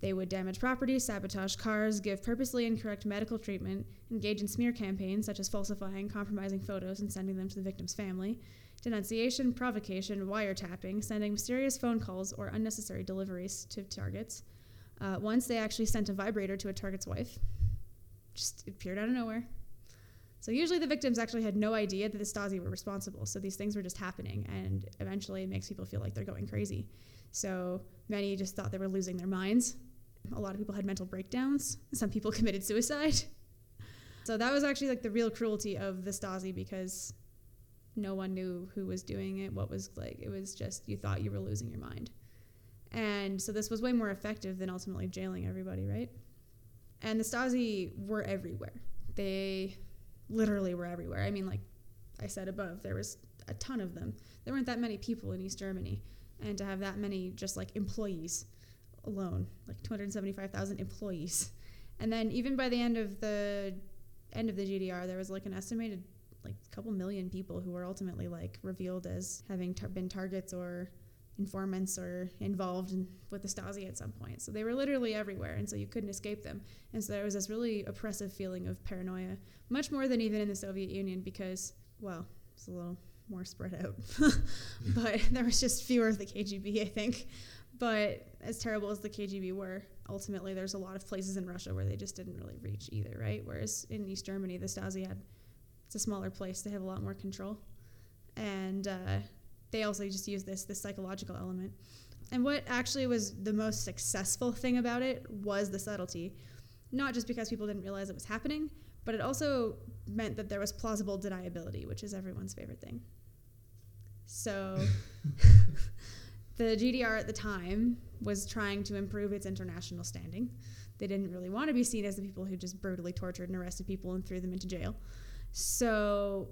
They would damage property, sabotage cars, give purposely incorrect medical treatment, engage in smear campaigns such as falsifying, compromising photos and sending them to the victim's family, denunciation, provocation, wiretapping, sending mysterious phone calls or unnecessary deliveries to targets. Uh, once they actually sent a vibrator to a target's wife. Just appeared out of nowhere. So usually the victims actually had no idea that the Stasi were responsible. So these things were just happening, and eventually it makes people feel like they're going crazy. So many just thought they were losing their minds a lot of people had mental breakdowns. Some people committed suicide. So that was actually like the real cruelty of the Stasi because no one knew who was doing it, what was like. It was just you thought you were losing your mind. And so this was way more effective than ultimately jailing everybody, right? And the Stasi were everywhere. They literally were everywhere. I mean, like I said above, there was a ton of them. There weren't that many people in East Germany. And to have that many just like employees alone, like 275,000 employees. And then even by the end of the end of the GDR, there was like an estimated like a couple million people who were ultimately like revealed as having tar- been targets or informants or involved in, with the Stasi at some point. So they were literally everywhere, and so you couldn't escape them. And so there was this really oppressive feeling of paranoia, much more than even in the Soviet Union, because well, it's a little more spread out, but there was just fewer of the KGB, I think. But as terrible as the KGB were, ultimately there's a lot of places in Russia where they just didn't really reach either, right? Whereas in East Germany, the Stasi had it's a smaller place; they have a lot more control, and uh, they also just use this this psychological element. And what actually was the most successful thing about it was the subtlety. Not just because people didn't realize it was happening, but it also meant that there was plausible deniability, which is everyone's favorite thing. So the GDR at the time was trying to improve its international standing. They didn't really want to be seen as the people who just brutally tortured and arrested people and threw them into jail. So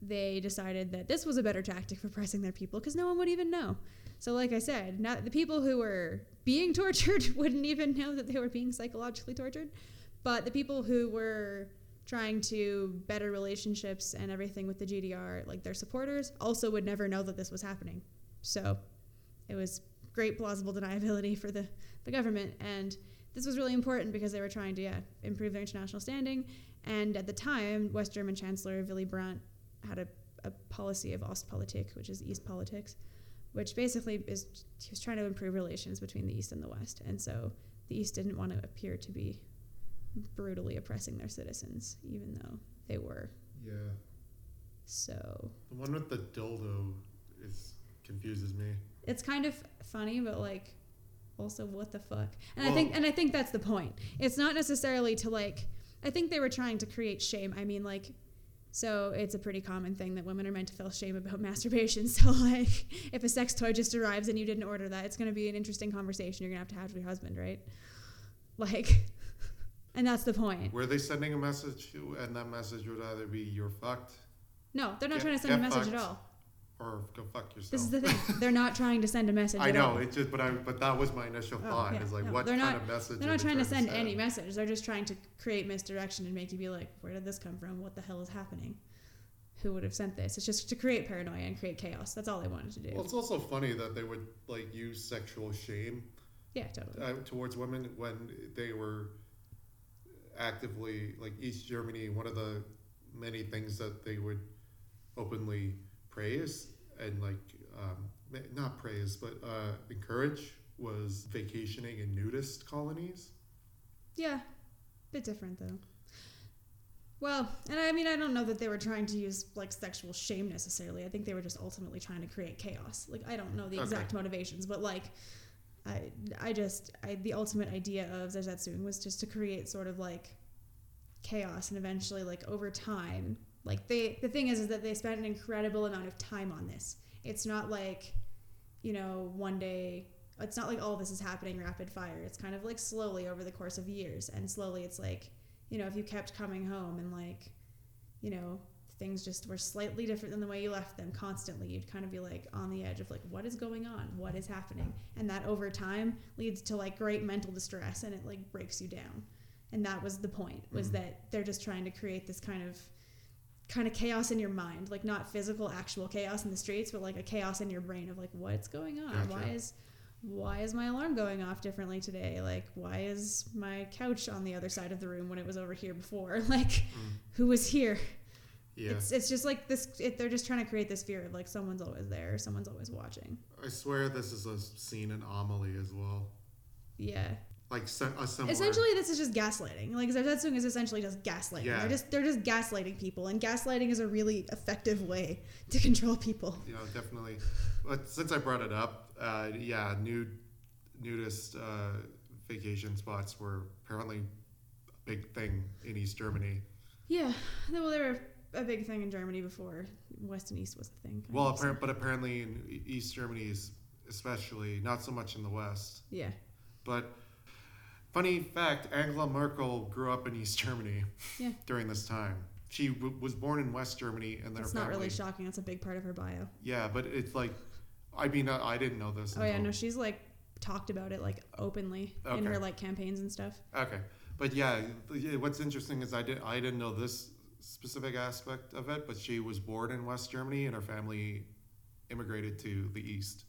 they decided that this was a better tactic for pressing their people because no one would even know. So, like I said, not the people who were being tortured wouldn't even know that they were being psychologically tortured, but the people who were trying to better relationships and everything with the GDR, like their supporters, also would never know that this was happening. So, it was great plausible deniability for the, the government. And this was really important because they were trying to yeah, improve their international standing. And at the time, West German Chancellor Willy Brandt had a, a policy of Ostpolitik, which is East politics, which basically is he was trying to improve relations between the East and the West. And so the East didn't want to appear to be brutally oppressing their citizens, even though they were. Yeah. So The one with the dildo is confuses me. It's kind of funny, but like also what the fuck. And I think and I think that's the point. It's not necessarily to like I think they were trying to create shame. I mean like so it's a pretty common thing that women are meant to feel shame about masturbation. So like if a sex toy just arrives and you didn't order that, it's going to be an interesting conversation you're going to have to have with your husband, right? Like and that's the point. Were they sending a message, to you and that message would either be "you're fucked" No, they're not Get- trying to send a message at all. Or "go fuck yourself"? This is the thing. They're not trying to send a message I know all. it just, but I, but that was my initial Oh, thought. yeah, Is like, no, what kind not- of message? They're not they trying to send send? any message. They're just trying to create misdirection and make you be like, where did this come from? What the hell is happening? Who would have sent this? It's just to create paranoia and create chaos. That's all they wanted to do. Well, it's also funny that they would like use sexual shame yeah, totally. uh, towards women when they were actively like East Germany. One of the many things that they would openly praise and like um, not praise but uh, encourage was vacationing in nudist colonies. Yeah, bit different though. Well, and I mean, I don't know that they were trying to use like sexual shame necessarily. I think they were just ultimately trying to create chaos. Like I don't know the Okay. exact motivations, but like I, I just, I the ultimate idea of Zersetzung was just to create sort of like chaos and eventually like over time, like they the thing is is that they spent an incredible amount of time on this. It's not like, you know, one day it's not like all this is happening rapid fire. It's kind of like slowly over the course of years, and slowly it's like, you know, if you kept coming home and like, you know, things just were slightly different than the way you left them constantly, you'd kind of be like on the edge of like, what is going on? What is happening? And that over time leads to like great mental distress, and it like breaks you down. And that was the point was Mhm. that they're just trying to create this kind of kind of chaos in your mind like not physical actual chaos in the streets but like a chaos in your brain of like what's going on? Gotcha. why is why is my alarm going off differently today? Like why is my couch on the other side of the room when it was over here before? Like Mm. who was here? Yeah, it's it's just like this it, they're just trying to create this fear of like someone's always there someone's always watching. I swear this is a scene in Amelie as well. yeah Like similar. essentially this is just gaslighting like Zersetzung is essentially just gaslighting Yeah. they're just they're just gaslighting people and gaslighting is a really effective way to control people you know, definitely. But since I brought it up, uh, yeah, nude, nudist uh, vacation spots were apparently a big thing in East Germany. Yeah, well, they were a big thing in Germany before West and East was a thing. Well, of, apparent, but apparently in East Germany is especially not so much in the West. yeah, But funny fact, Angela Merkel grew up in East Germany Yeah. during this time. She w- was born in West Germany, and then that's her not family. really shocking. That's a big part of her bio. Yeah, but it's like, I mean, I, I didn't know this. Oh yeah, until- no, she's like talked about it like openly in Okay. her like campaigns and stuff. Okay, but yeah, yeah, what's interesting is I did I didn't know this specific aspect of it, but she was born in West Germany, and her family immigrated to the East.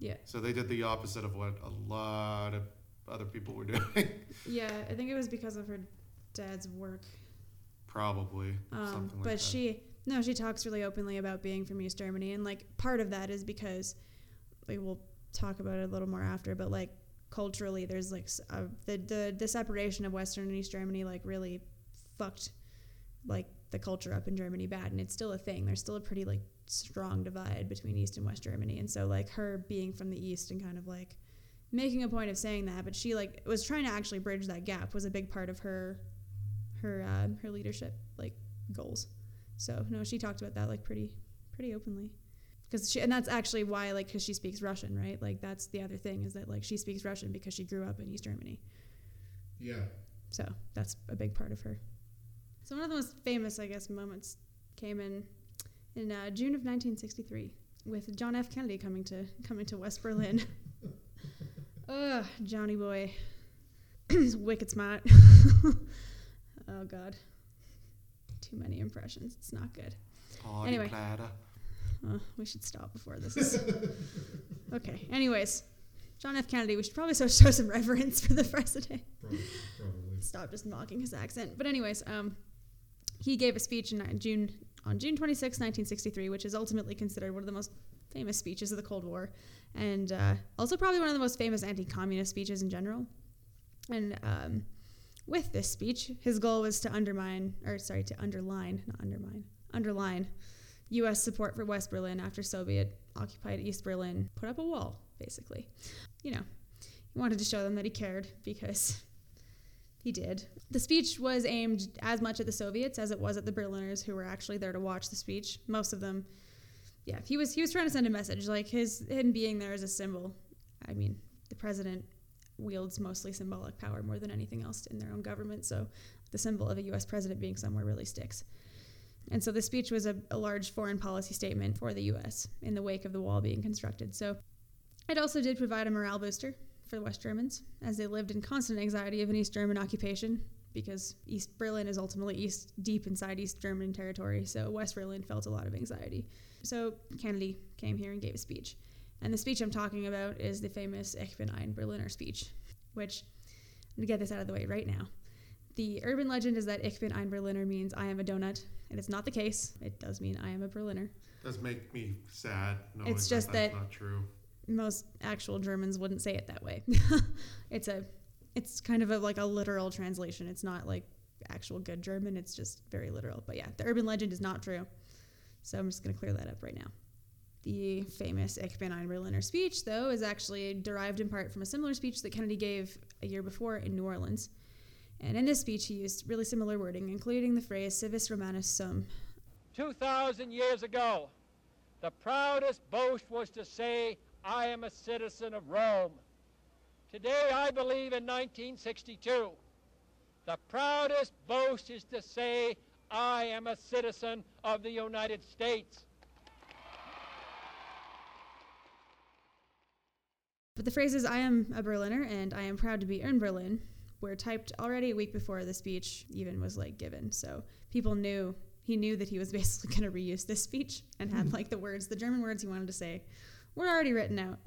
Yeah. So they did the opposite of what a lot of other people were doing. Yeah, I think it was because of her dad's work. Probably Um, something like but she no, she talks really openly about being from East Germany, and like part of that is because we will talk about it a little more after, but like culturally, there's like uh, the the the separation of Western and East Germany like really fucked like the culture up in Germany bad, and it's still a thing. There's still a pretty like strong divide between East and West Germany, and so like her being from the East and kind of like making a point of saying that, but she like was trying to actually bridge that gap was a big part of her her uh, her leadership like goals. So no, she talked about that like pretty pretty openly. Because she and that's actually why like because she speaks Russian, right? Like that's the other thing is that like she speaks Russian because she grew up in East Germany. Yeah. So that's a big part of her. So one of the most famous, I guess, moments came in in uh, June of 1963 with John F. Kennedy coming to coming to West Berlin. Ugh, Johnny boy, he's wicked smart. oh God, too many impressions. It's not good. Party Anyway. platter. Uh, we should stop before this is okay. Anyways, John F. Kennedy. We should probably so- show some reverence for the president. Probably. probably. stop just mocking his accent. But anyways, um, he gave a speech in June on June 26, 1963, which is ultimately considered one of the most famous speeches of the Cold War, and uh, also probably one of the most famous anti-communist speeches in general. And um, with this speech, his goal was to undermine, or sorry, to underline, not undermine, underline U.S. support for West Berlin after Soviet-occupied East Berlin put up a wall, basically. You know, he wanted to show them that he cared because he did. The speech was aimed as much at the Soviets as it was at the Berliners who were actually there to watch the speech. Most of them, yeah, he was he was trying to send a message. Like his him being there is a symbol. I mean, the president wields mostly symbolic power more than anything else in their own government. So the symbol of a U.S. president being somewhere really sticks. And so the speech was a, a large foreign policy statement for the U.S. in the wake of the wall being constructed. So it also did provide a morale booster for the West Germans, as they lived in constant anxiety of an East German occupation, because East Berlin is ultimately east deep inside East German territory, so West Berlin felt a lot of anxiety. So Kennedy came here and gave a speech. And the speech I'm talking about is the famous Ich bin ein Berliner speech, which I'm gonna get this out of the way right now. The urban legend is that Ich bin ein Berliner means I am a donut. And It is not the case. It does mean I am a Berliner. It Does make me sad It's that just that's that- not true. most actual Germans wouldn't say it that way. it's a it's kind of a like a literal translation. It's not like actual good German. It's just very literal. But yeah, the urban legend is not true. So I'm just going to clear that up right now. The famous Ich bin ein Berliner speech, though, is actually derived in part from a similar speech that Kennedy gave a year before in New Orleans. And in this speech, he used really similar wording, including the phrase civis romanus sum. 2,000 years ago, the proudest boast was to say, I am a citizen of Rome. Today, I believe in 1962, the proudest boast is to say, I am a citizen of the United States. But the phrases I am a Berliner and I am proud to be in Berlin were typed already a week before the speech even was like given. So people knew he knew that he was basically going to reuse this speech and had like the words, the German words he wanted to say were already written out.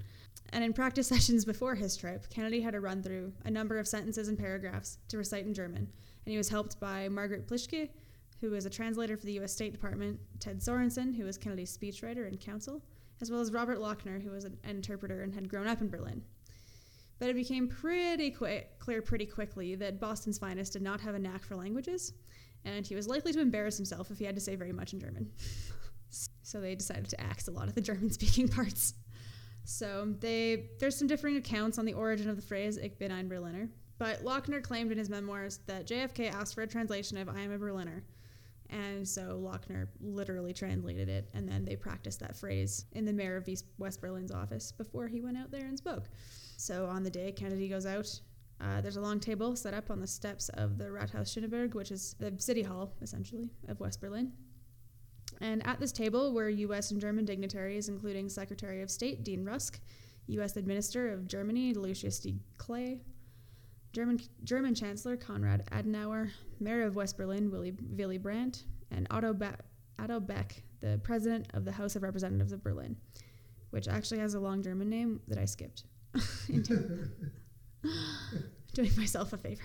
And in practice sessions before his trip, Kennedy had to run through a number of sentences and paragraphs to recite in German. And he was helped by Margaret Plischke, who was a translator for the U.S. State Department, Ted Sorensen, who was Kennedy's speechwriter and counsel, as well as Robert Lochner, who was an interpreter and had grown up in Berlin. But it became pretty quick, clear pretty quickly that Boston's finest did not have a knack for languages, and he was likely to embarrass himself if he had to say very much in German. so they decided to axe a lot of the German-speaking parts. So they there's some differing accounts on the origin of the phrase "Ich bin ein Berliner," but Lochner claimed in his memoirs that JFK asked for a translation of "I am a Berliner," and so Lochner literally translated it, and then they practiced that phrase in the mayor of East West Berlin's office before he went out there and spoke. So on the day Kennedy goes out, uh, there's a long table set up on the steps of the Rathaus Schöneberg, which is the city hall, essentially, of West Berlin. And at this table were U.S. and German dignitaries, including Secretary of State Dean Rusk, U.S. Administrator of Germany Lucius D. Clay, German, German Chancellor Konrad Adenauer, Mayor of West Berlin Willy, Willy Brandt, and Otto, ba- Otto Bach, the President of the House of Representatives of Berlin, which actually has a long German name that I skipped. Doing myself a favor.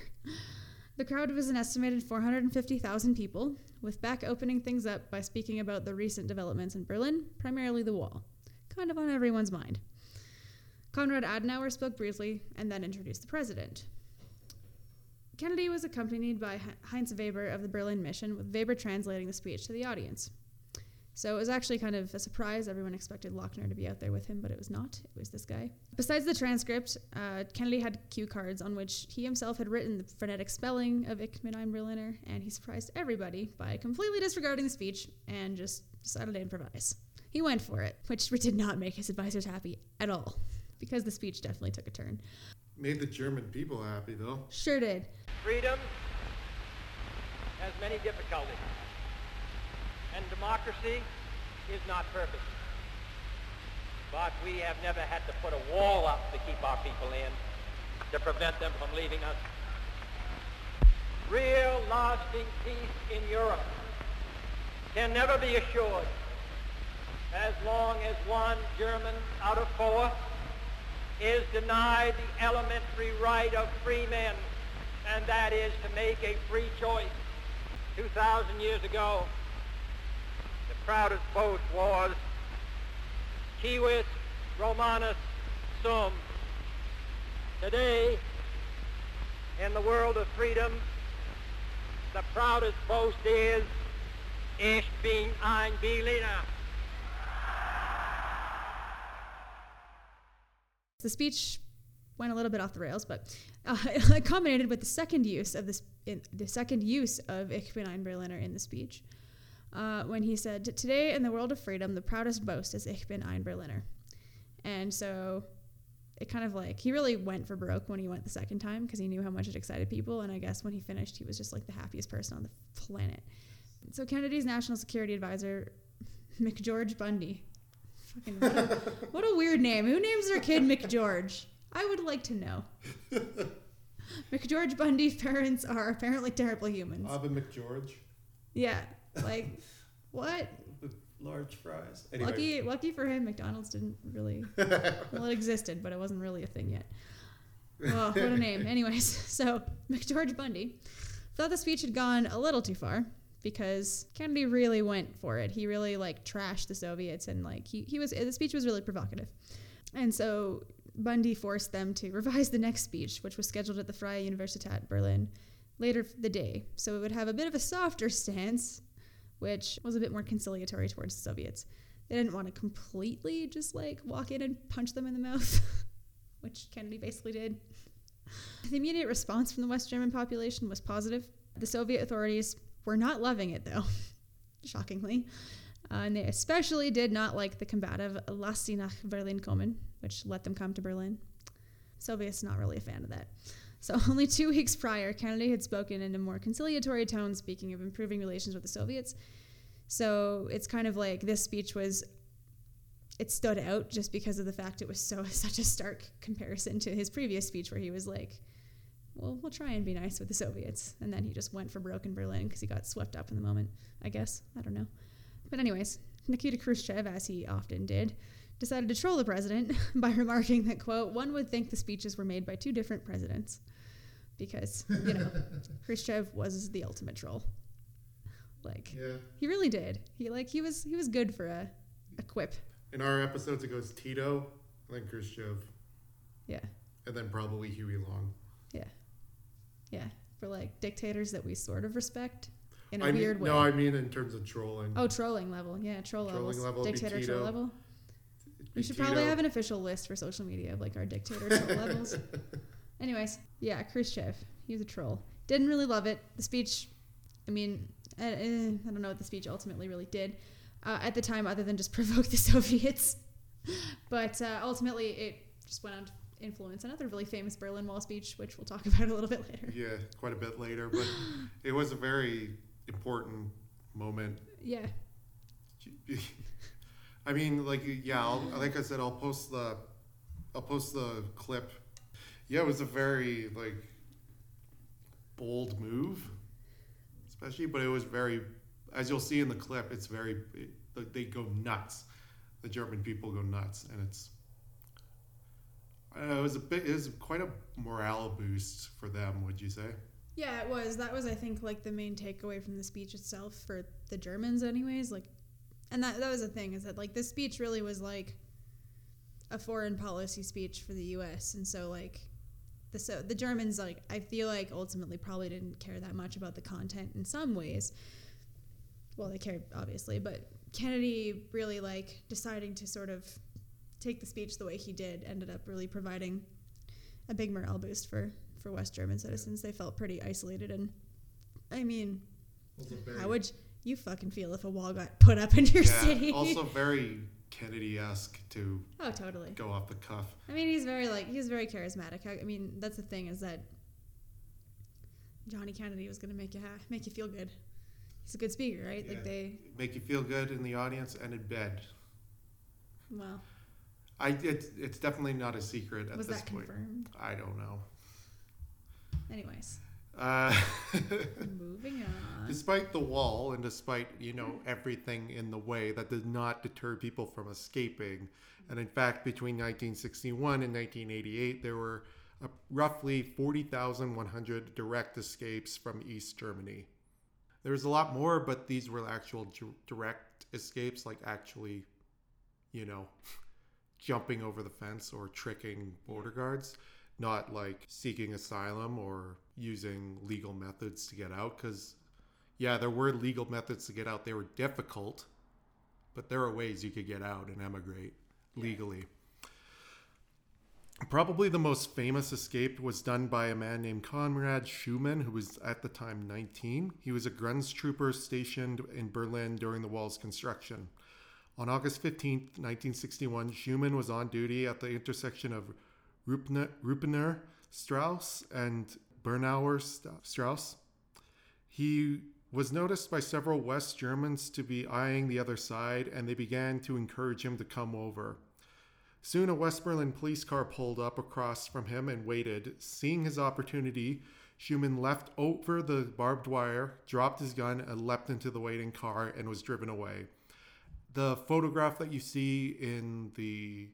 The crowd was an estimated 450,000 people, with Bach opening things up by speaking about the recent developments in Berlin, primarily the wall, kind of on everyone's mind. Konrad Adenauer spoke briefly and then introduced the president. Kennedy was accompanied by Heinz Weber of the Berlin Mission, with Weber translating the speech to the audience. So it was actually kind of a surprise. Everyone expected Lochner to be out there with him, but it was not. It was this guy. Besides the transcript, uh, Kennedy had cue cards on which he himself had written the phonetic spelling of Ich bin ein Berliner, and he surprised everybody by completely disregarding the speech and just decided to improvise. He went for it, which did not make his advisors happy at all, because the speech definitely took a turn. Made the German people happy though. Sure did. Freedom has many difficulties, and democracy is not perfect. But we have never had to put a wall up to keep our people in, to prevent them from leaving us. Real lasting peace in Europe can never be assured as long as one German out of four is denied the elementary right of free men, and that is to make a free choice. 2,000 years ago, the proudest boast was Civis Romanus Sum. Today, in the world of freedom, the proudest boast is Ich bin ein Berliner. The speech went a little bit off the rails, but uh, it culminated with the second use of this, the second use of Ich bin ein Berliner in the speech, uh, when he said, "Today in the world of freedom, the proudest boast is Ich bin ein Berliner," and so it kind of like he really went for broke when he went the second time because he knew how much it excited people, and I guess when he finished, he was just like the happiest person on the planet. So Kennedy's national security advisor, McGeorge Bundy. Fucking what a, weird name. Who names their kid McGeorge? I would like to know. McGeorge Bundy's parents are apparently terrible humans. Bob and McGeorge. Yeah, like what? Large fries. Anyway. Lucky, lucky for him, McDonald's didn't really. Well, it existed, but it wasn't really a thing yet. Oh, what a name. Anyways, so McGeorge Bundy thought the speech had gone a little too far because Kennedy really went for it. He really like trashed the Soviets and like he, he was the speech was really provocative. And so Bundy forced them to revise the next speech, which was scheduled at the Freie Universität Berlin later the day. So it would have a bit of a softer stance, which was a bit more conciliatory towards the Soviets. They didn't want to completely just like walk in and punch them in the mouth, which Kennedy basically did. The immediate response from the West German population was positive. The Soviet authorities were not loving it, though, shockingly. Uh, and they especially did not like the combative Lass sie nach Berlin kommen, which let them come to Berlin. Soviets not really a fan of that. So only two weeks prior, Kennedy had spoken in a more conciliatory tone, speaking of improving relations with the Soviets. So it's kind of like this speech was it stood out just because of the fact it was so such a stark comparison to his previous speech where he was like well we'll try and be nice with the soviets. And then he just went for broke in berlin because he got swept up in the moment i guess. I don't know. But anyways nikita khrushchev as he often did decided to troll the president by remarking that quote one would think the speeches were made by two different presidents. Because you know khrushchev was the ultimate troll. Like Yeah. he really did. He like he was he was good for a, a quip. In our episodes, it goes Tito, then Khrushchev, yeah. And then probably Huey Long. Yeah, for like dictators that we sort of respect in a I mean, weird way. No, I mean in terms of trolling. oh, trolling level. Yeah, troll Trolling levels. level dictator troll level. We should probably have an official list for social media of like our dictator troll levels. Anyways, yeah, Khrushchev. He was a troll. Didn't really love it. The speech, I mean, I, I don't know what the speech ultimately really did uh, at the time, other than just provoke the Soviets. But uh, ultimately, it just went on to influence another really famous Berlin Wall speech, which we'll talk about a little bit later. Yeah, quite a bit later, but it was a very important moment. Yeah, I mean, like, yeah, I'll, like I said, I'll post the, I'll post the clip. Yeah, it was a very like bold move, especially, but it was very, as you'll see in the clip, it's very, it, they go nuts. The German people go nuts, and it's. Know, it was a bit. It was quite a morale boost for them. Would you say? Yeah, it was. That was, I think, like the main takeaway from the speech itself for the Germans, anyways. Like, and that that was the thing is that like this speech really was like a foreign policy speech for the U.S. And so like the so the Germans like I feel like ultimately probably didn't care that much about the content in some ways. Well, they cared obviously, but Kennedy really like deciding to sort of take the speech the way he did ended up really providing a big morale boost for for West German citizens. They felt pretty isolated and I mean, how would you fucking feel if a wall got put up in your yeah, city? also very Kennedy-esque to oh, totally. go off the cuff. I mean, he's very like he's very charismatic. I, I mean, that's the thing is that Johnny Kennedy was gonna make you ha- make you feel good. He's a good speaker, right? Like they, Make you feel good in the audience and in bed. well, I it's, it's definitely not a secret at was this that point. confirmed? I don't know. Anyways, Uh, moving on. despite the wall and despite you know everything in the way, that did not deter people from escaping. And in fact, between 1961 and 1988, there were uh, roughly 40,100 direct escapes from East Germany. There was a lot more, but these were actual ju- direct escapes, like actually, you know, jumping over the fence or tricking border guards, not like seeking asylum or using legal methods to get out. Because, yeah, there were legal methods to get out. They were difficult, but there are ways you could get out and emigrate legally. Probably the most famous escape was done by a man named Konrad Schumann, who was at the time 19. He was a Grenztrooper stationed in Berlin during the wall's construction. On August 15, 1961, Schumann was on duty at the intersection of Rupner, Rupener Strauss and Bernauer Strauss. He was noticed by several West Germans to be eyeing the other side, and they began to encourage him to come over. Soon, a West Berlin police car pulled up across from him and waited. Seeing his opportunity, Schumann left over the barbed wire, dropped his gun, and leapt into the waiting car and was driven away. The photograph that you see in the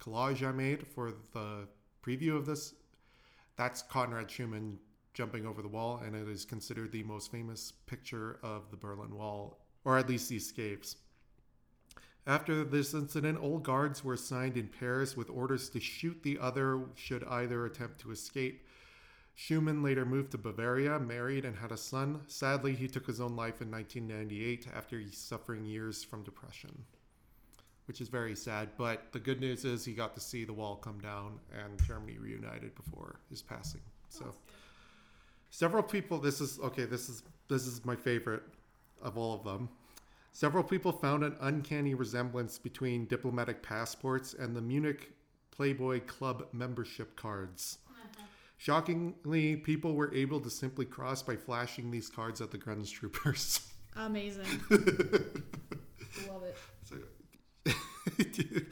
collage I made for the preview of this, that's Conrad Schumann jumping over the wall, and it is considered the most famous picture of the Berlin Wall, or at least the escapes. After this incident, old guards were assigned in pairs with orders to shoot the other should either attempt to escape. Schumann later moved to Bavaria, married, and had a son. Sadly, he took his own life in 1998 after suffering years from depression, which is very sad. But the good news is he got to see the wall come down and Germany reunited before his passing. So, several people. This is okay. This is this is my favorite of all of them. Several people found an uncanny resemblance between diplomatic passports and the Munich Playboy Club membership cards. Shockingly, people were able to simply cross by flashing these cards at the Grunge troopers. Amazing. Love it. So-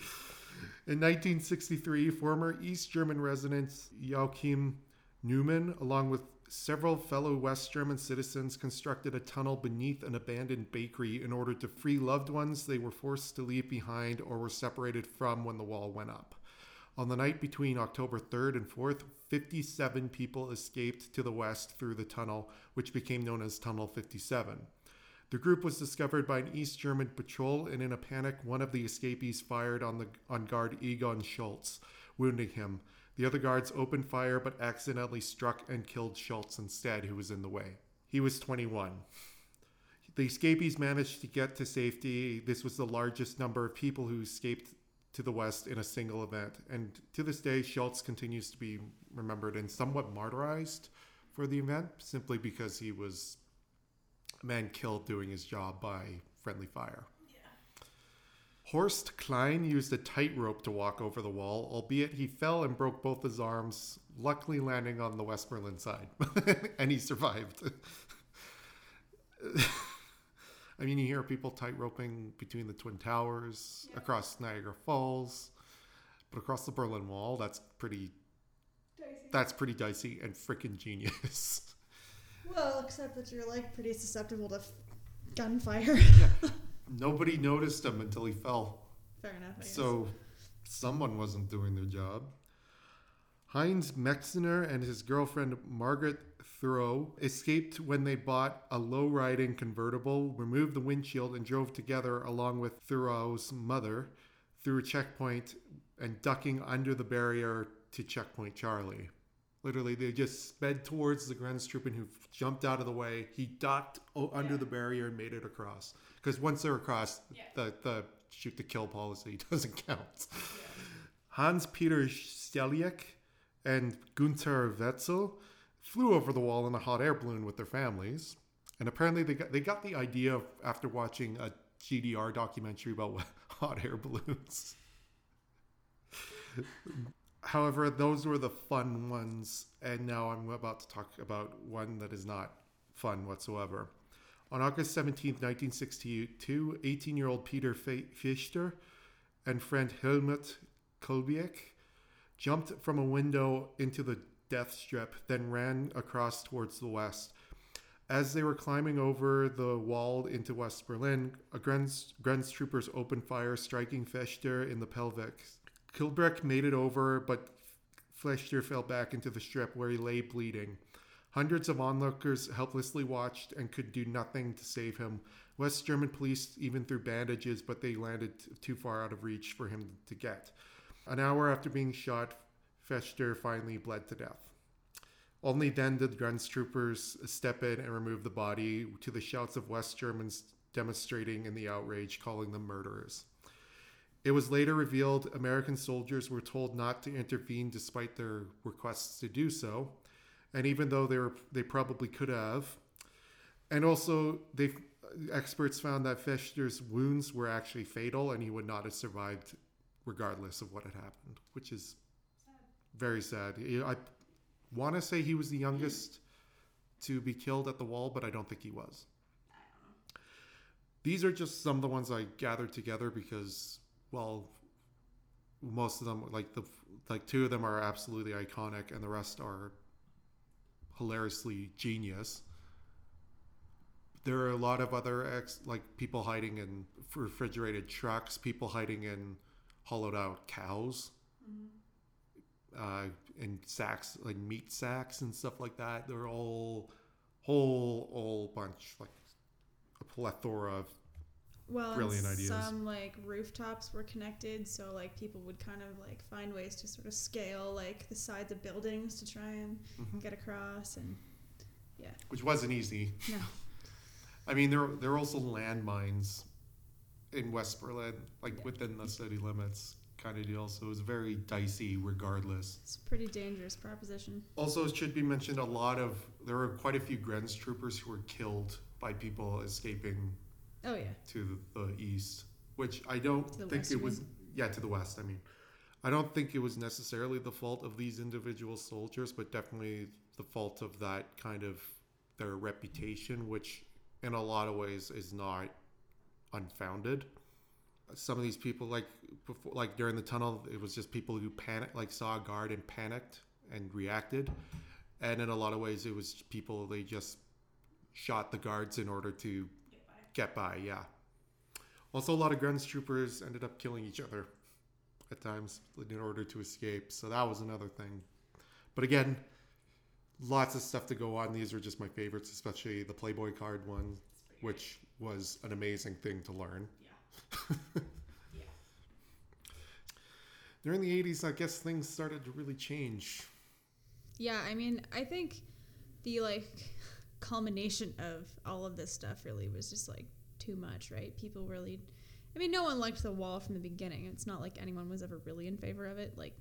In 1963, former East German resident Joachim Neumann, along with several fellow West German citizens, constructed a tunnel beneath an abandoned bakery in order to free loved ones they were forced to leave behind or were separated from when the wall went up. On the night between October 3rd and 4th, 57 people escaped to the west through the tunnel, which became known as Tunnel 57. The group was discovered by an East German patrol, and in a panic, one of the escapees fired on the on guard Egon Schultz, wounding him. The other guards opened fire, but accidentally struck and killed Schultz instead, who was in the way. He was 21. The escapees managed to get to safety. This was the largest number of people who escaped to the west in a single event, and to this day, Schultz continues to be remembered and somewhat martyrized for the event, simply because he was a man killed doing his job by friendly fire. Horst Klein used a tightrope to walk over the wall, albeit he fell and broke both his arms, luckily landing on the West Berlin side. and he survived. I mean, you hear people tightroping between the Twin Towers, across Niagara Falls, but across the Berlin Wall, that's pretty. Dicey. That's pretty dicey and freaking genius. Well, except that you're like pretty susceptible to f- gunfire. Nobody noticed him until he fell. Fair enough. So someone wasn't doing their job. Heinz Meixner and his girlfriend Margaret Thurau escaped when they bought a low riding convertible, removed the windshield, and drove together along with Thurau's mother through a checkpoint and ducking under the barrier to Checkpoint Charlie. Literally, they just sped towards the Grenztruppen who jumped out of the way. He ducked under Yeah. the barrier and made it across. Because once they're across, Yeah. the, the shoot to kill policy doesn't count. Hans Peter Strelzyk and Gunther Wetzel flew over the wall in a hot air balloon with their families. And apparently, they got, they got the idea of, after watching a GDR documentary about hot air balloons. However, those were the fun ones, and now I'm about to talk about one that is not fun whatsoever. On August 17, 1962, 18 year old Peter Fechter and friend Helmut Kulbeik jumped from a window into the death strip, then ran across towards the west. As they were climbing over the wall into West Berlin, a Grenz, Grenz troopers opened fire, striking Fechter in the pelvic. Kulbeik made it over, but Fechter fell back into the strip where he lay bleeding. Hundreds of onlookers helplessly watched and could do nothing to save him. West German police even threw bandages, but they landed too far out of reach for him to get. An hour after being shot, Fechter finally bled to death. Only then did Grunz troopers step in and remove the body to the shouts of West Germans demonstrating in the outrage, calling them murderers. It was later revealed American soldiers were told not to intervene despite their requests to do so, and even though they were they probably could have. And also, they experts found that Fechter's wounds were actually fatal, and he would not have survived regardless of what had happened, which is very sad. I want to say he was the youngest to be killed at the wall, but I don't think he was. These are just some of the ones I gathered together because, well, most of them, like the like two of them are absolutely iconic, and the rest are hilariously genius. There are a lot of other ex, like people hiding in refrigerated trucks, people hiding in hollowed out cows uh, in sacks, like meat sacks and stuff like that. They're all whole, whole bunch, like a plethora of. Well, Brilliant ideas. some like rooftops were connected, so like people would kind of like find ways to sort of scale like the sides of buildings to try and Mhm. get across. And yeah, Which wasn't easy. no, I mean, there there are also landmines in West Berlin, like Yeah. within the city limits, kind of deal. So it was very dicey, regardless. it's a pretty dangerous proposition. Also, it should be mentioned a lot of there were quite a few Grenz troopers who were killed by people escaping Oh yeah, to the east, which I don't think west, it was. Yeah, to the west. I mean, I don't think it was necessarily the fault of these individual soldiers, but definitely the fault of that kind of their reputation, which in a lot of ways is not unfounded. Some of these people, like before, like during the tunnel, it was just people who panicked, like saw a guard and panicked and reacted, and in a lot of ways, it was people they just shot the guards in order to get by. Yeah. Also, a lot of Grunz troopers ended up killing each other at times in order to escape. So that was another thing. But again, lots of stuff to go on. These are just my favorites, especially the Playboy card one, which was an amazing thing to learn. Yeah. yeah. During the 80s, I guess things started to really change. yeah. I mean, I think the like culmination of all of this stuff really was just like too much, right? People really. I mean, no one liked the wall from the beginning. It's not like anyone was ever really in favor of it. Like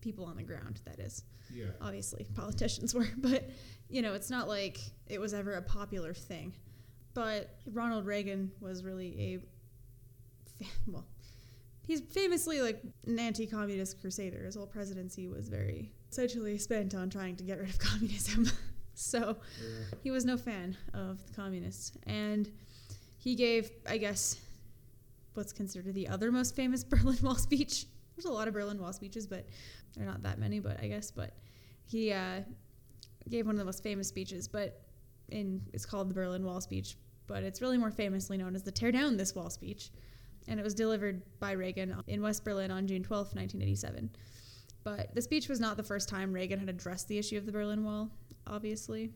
people on the ground, that is. Yeah. obviously politicians were, but you know, it's not like it was ever a popular thing. But Ronald Reagan was really a well, he's famously like an anti-communist crusader. His whole presidency was very essentially spent on trying to get rid of communism. so Yeah. he was no fan of the communists, and he gave, I guess, what's considered the other most famous Berlin Wall speech. There's a lot of Berlin Wall speeches, but they're not that many. But I guess, but he uh, gave one of the most famous speeches, but in it's called the Berlin Wall speech, but it's really more famously known as the Tear Down This Wall speech, and it was delivered by Reagan in West Berlin on June 12, 1987. But the speech was not the first time Reagan had addressed the issue of the Berlin Wall. Obviously,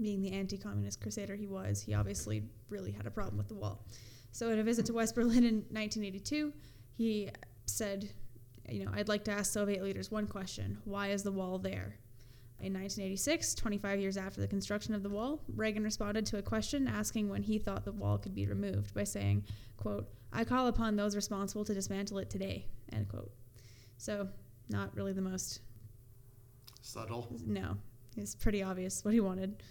being the anti-communist crusader he was, he obviously really had a problem with the wall. So, in a visit to West Berlin in 1982, he said, "You know, I'd like to ask Soviet leaders one question: Why is the wall there? In 1986, 25 years after the construction of the wall, Reagan responded to a question asking when he thought the wall could be removed by saying, quote, I call upon those responsible to dismantle it today, end quote. So, not really the most, Subtle. no, it's pretty obvious what he wanted.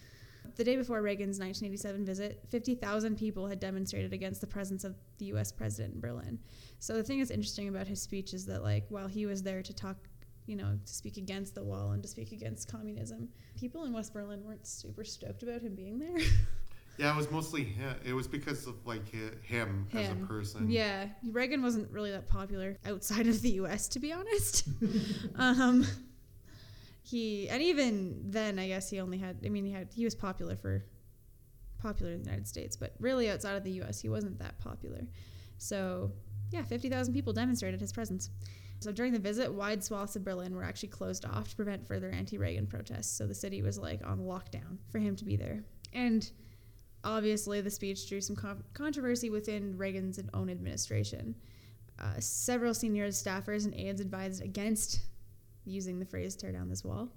The day before Reagan's 1987 visit, 50,000 people had demonstrated against the presence of the US president in Berlin. So the thing that's interesting about his speech is that, like, while he was there to talk, you know, to speak against the wall and to speak against communism, people in West Berlin weren't super stoked about him being there. Yeah, it was mostly him. It was because of like hi- him, as a person. yeah, Reagan wasn't really that popular outside of the US, to be honest. um, he and even then, I guess he only had. I mean, he had he was popular for popular in the United States, but really outside of the U.S., he wasn't that popular. So yeah, fifty thousand people demonstrated his presence. So during the visit, wide swaths of Berlin were actually closed off to prevent further anti-Reagan protests. So the city was like on lockdown for him to be there. And obviously, the speech drew some con- controversy within Reagan's own administration. Uh, several senior staffers and aides advised against using the phrase tear down this wall,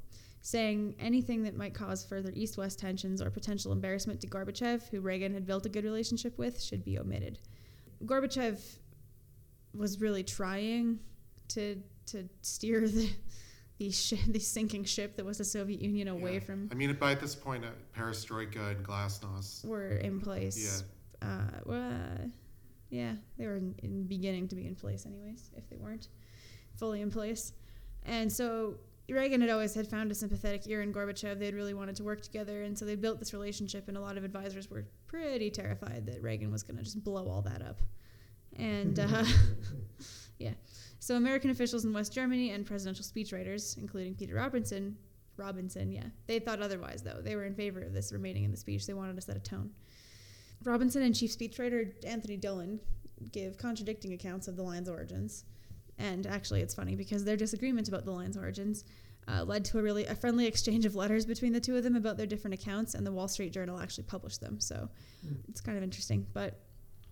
saying anything that might cause further east west tensions or potential embarrassment to Gorbachev, who Reagan had built a good relationship with, should be omitted. Gorbachev was really trying to to steer the the, sh- the sinking ship that was the Soviet Union away Yeah. from I mean, by this point, uh, Perestroika and Glasnost. were in place. Yeah. Uh, well, uh, yeah, they were in, in beginning to be in place, anyways. If they weren't fully in place, and so Reagan had always had found a sympathetic ear in Gorbachev. They'd really wanted to work together, and so they built this relationship. And a lot of advisors were pretty terrified that Reagan was going to just blow all that up. And uh, yeah, so American officials in West Germany and presidential speechwriters, including Peter Robinson, Robinson, yeah, they thought otherwise. Though they were in favor of this remaining in the speech. They wanted to set a tone. Robinson and chief speechwriter Anthony Dolan give contradicting accounts of the line's origins. And actually, it's funny because their disagreement about the line's origins uh, led to a really a friendly exchange of letters between the two of them about their different accounts, and the Wall Street Journal actually published them. So it's kind of interesting. But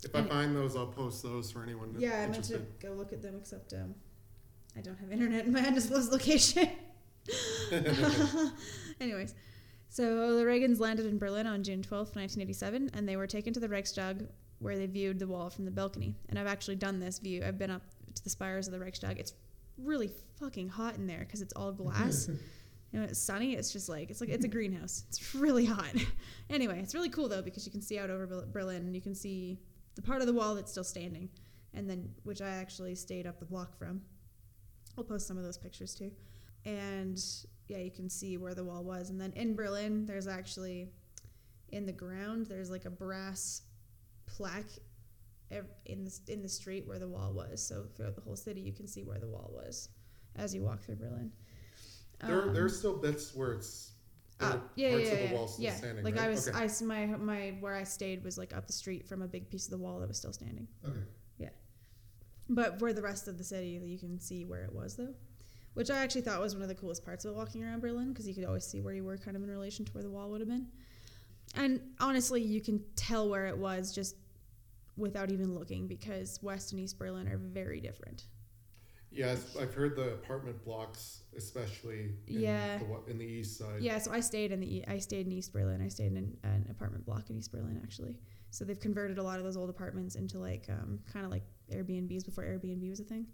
If I And- find those, I'll post those for anyone yeah, I meant to go look at them, except um, I don't have internet in my undisclosed location. Anyways, so the Reagans landed in Berlin on June twelfth, 1987, and they were taken to the Reichstag where they viewed the wall from the balcony. And I've actually done this view. I've been up to the spires of the Reichstag. It's really fucking hot in there because it's all glass. you know, it's sunny. It's just like it's like it's a greenhouse. It's really hot. anyway, it's really cool though because you can see out over Berlin and you can see the part of the wall that's still standing, and then which I actually stayed up the block from. I'll post some of those pictures too. And yeah, you can see where the wall was. And then in Berlin, there's actually in the ground there's like a brass plaque in the in the street where the wall was. So throughout the whole city, you can see where the wall was as you walk through Berlin. There, Um, there's still bits where it's there uh, yeah, parts yeah, of the yeah, wall still yeah. standing. like right? I was, Okay. I my my where I stayed was like up the street from a big piece of the wall that was still standing. Okay. Yeah, but where the rest of the city, you can see where it was though, which I actually thought was one of the coolest parts about walking around Berlin because you could always see where you were kind of in relation to where the wall would have been. And honestly, you can tell where it was just without even looking because West and East Berlin are very different. Yes, I've heard the apartment blocks, especially in Yeah. the, in the east side. Yeah, so I stayed in the I stayed in East Berlin. I stayed in an apartment block in East Berlin actually. So they've converted a lot of those old apartments into like um, kind of like Airbnbs before Airbnb was a thing.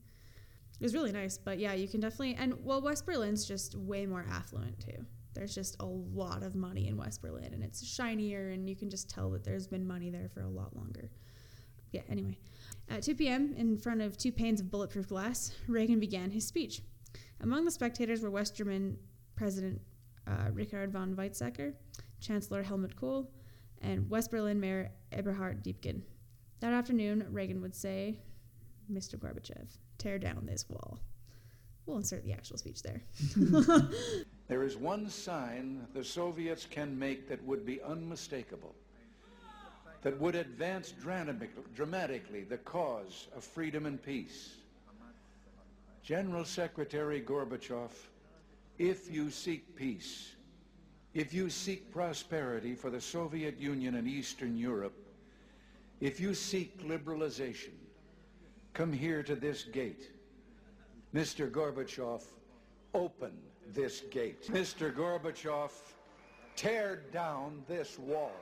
It was really nice, but yeah, you can definitely and well, West Berlin's just way more affluent too. There's just a lot of money in West Berlin, and it's shinier, and you can just tell that there's been money there for a lot longer. Yeah. Anyway, at 2 p.m., in front of two panes of bulletproof glass, Reagan began his speech. Among the spectators were West German President uh, Richard von Weizsäcker, Chancellor Helmut Kohl, and West Berlin Mayor Eberhard Diepgen. That afternoon, Reagan would say, Mr. Gorbachev, tear down this wall. We'll insert the actual speech there. There is one sign the Soviets can make that would be unmistakable, that would advance dramatically the cause of freedom and peace. General Secretary Gorbachev, if you seek peace, if you seek prosperity for the Soviet Union and Eastern Europe, if you seek liberalization, come here to this gate. Mr. Gorbachev, open this gate. Mr. Gorbachev, tear down this wall.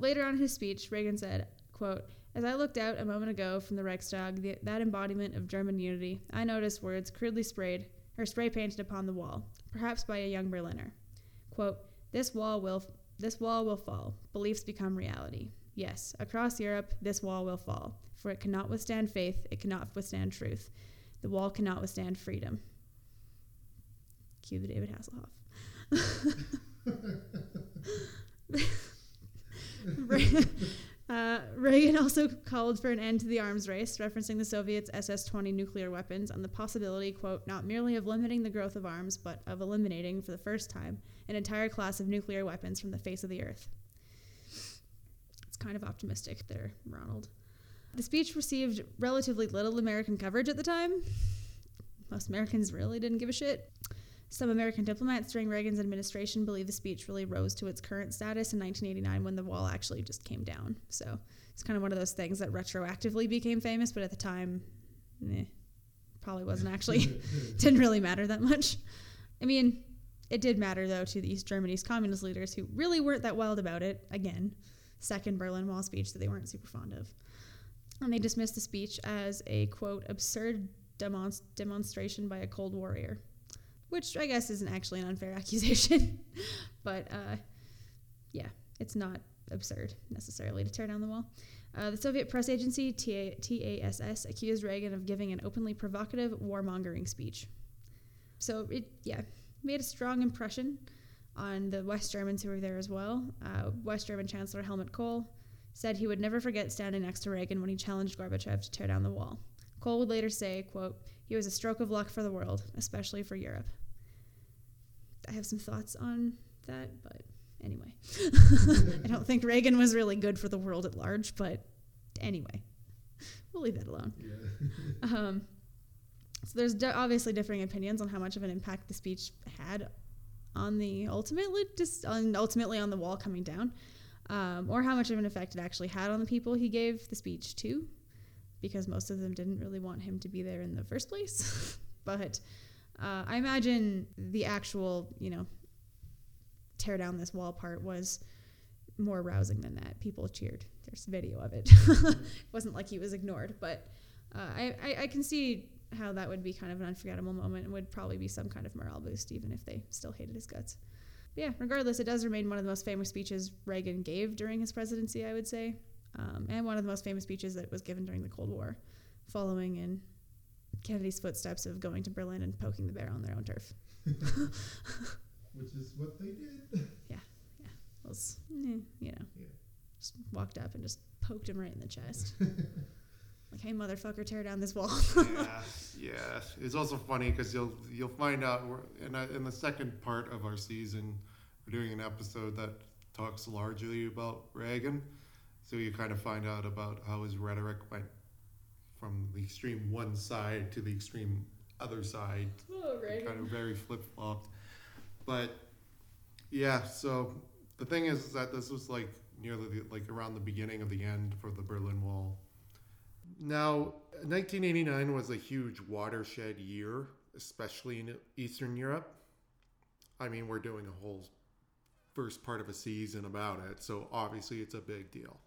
Later on in his speech, Reagan said, quote, As I looked out a moment ago from the Reichstag, the, that embodiment of German unity, I noticed words crudely sprayed or spray painted upon the wall, perhaps by a young Berliner. Quote, This wall will this wall will fall. Beliefs become reality. Yes, across Europe, this wall will fall, for it cannot withstand faith, it cannot withstand truth. The wall cannot withstand freedom. Cue the David Hasselhoff. Uh, Reagan also called for an end to the arms race, referencing the Soviets' SS 20 nuclear weapons and the possibility, quote, not merely of limiting the growth of arms, but of eliminating, for the first time, an entire class of nuclear weapons from the face of the earth. It's kind of optimistic there, Ronald. The speech received relatively little American coverage at the time. Most Americans really didn't give a shit. Some American diplomats during Reagan's administration believe the speech really rose to its current status in 1989 when the wall actually just came down. So it's kind of one of those things that retroactively became famous, but at the time, eh, probably wasn't actually, didn't really matter that much. I mean, it did matter though to the East Germany's communist leaders who really weren't that wild about it. Again, second Berlin Wall speech that they weren't super fond of. And they dismissed the speech as a quote, absurd demonst- demonstration by a Cold Warrior which I guess isn't actually an unfair accusation. but uh, yeah, it's not absurd necessarily to tear down the wall. Uh, the Soviet press agency TASS accused Reagan of giving an openly provocative warmongering speech. So it, yeah, made a strong impression on the West Germans who were there as well. Uh, West German Chancellor Helmut Kohl said he would never forget standing next to Reagan when he challenged Gorbachev to tear down the wall. Kohl would later say, quote, he was a stroke of luck for the world, especially for Europe. I have some thoughts on that, but anyway. I don't think Reagan was really good for the world at large, but anyway, we'll leave that alone. Yeah. um, so there's obviously differing opinions on how much of an impact the speech had on the ultimately just on ultimately on the wall coming down, um, or how much of an effect it actually had on the people he gave the speech to, because most of them didn't really want him to be there in the first place. but uh, I imagine the actual, you know, tear down this wall part was more rousing than that. People cheered. There's video of it. it wasn't like he was ignored, but uh, I, I, I can see how that would be kind of an unforgettable moment and would probably be some kind of morale boost, even if they still hated his guts. But yeah, regardless, it does remain one of the most famous speeches Reagan gave during his presidency, I would say, um, and one of the most famous speeches that was given during the Cold War, following in Kennedy's footsteps of going to Berlin and poking the bear on their own turf. Which is what they did. Yeah, yeah. Was, eh, you know, yeah. just walked up and just poked him right in the chest. like, hey, motherfucker, tear down this wall. yeah, yeah. It's also funny because you'll you'll find out in a, in the second part of our season, we're doing an episode that talks largely about Reagan. So you kind of find out about how his rhetoric went from the extreme one side to the extreme other side. Oh, right. Kind of very flip flopped. But yeah, so the thing is that this was like nearly the, like around the beginning of the end for the Berlin Wall. Now, 1989 was a huge watershed year, especially in Eastern Europe. I mean, we're doing a whole first part of a season about it, so obviously it's a big deal.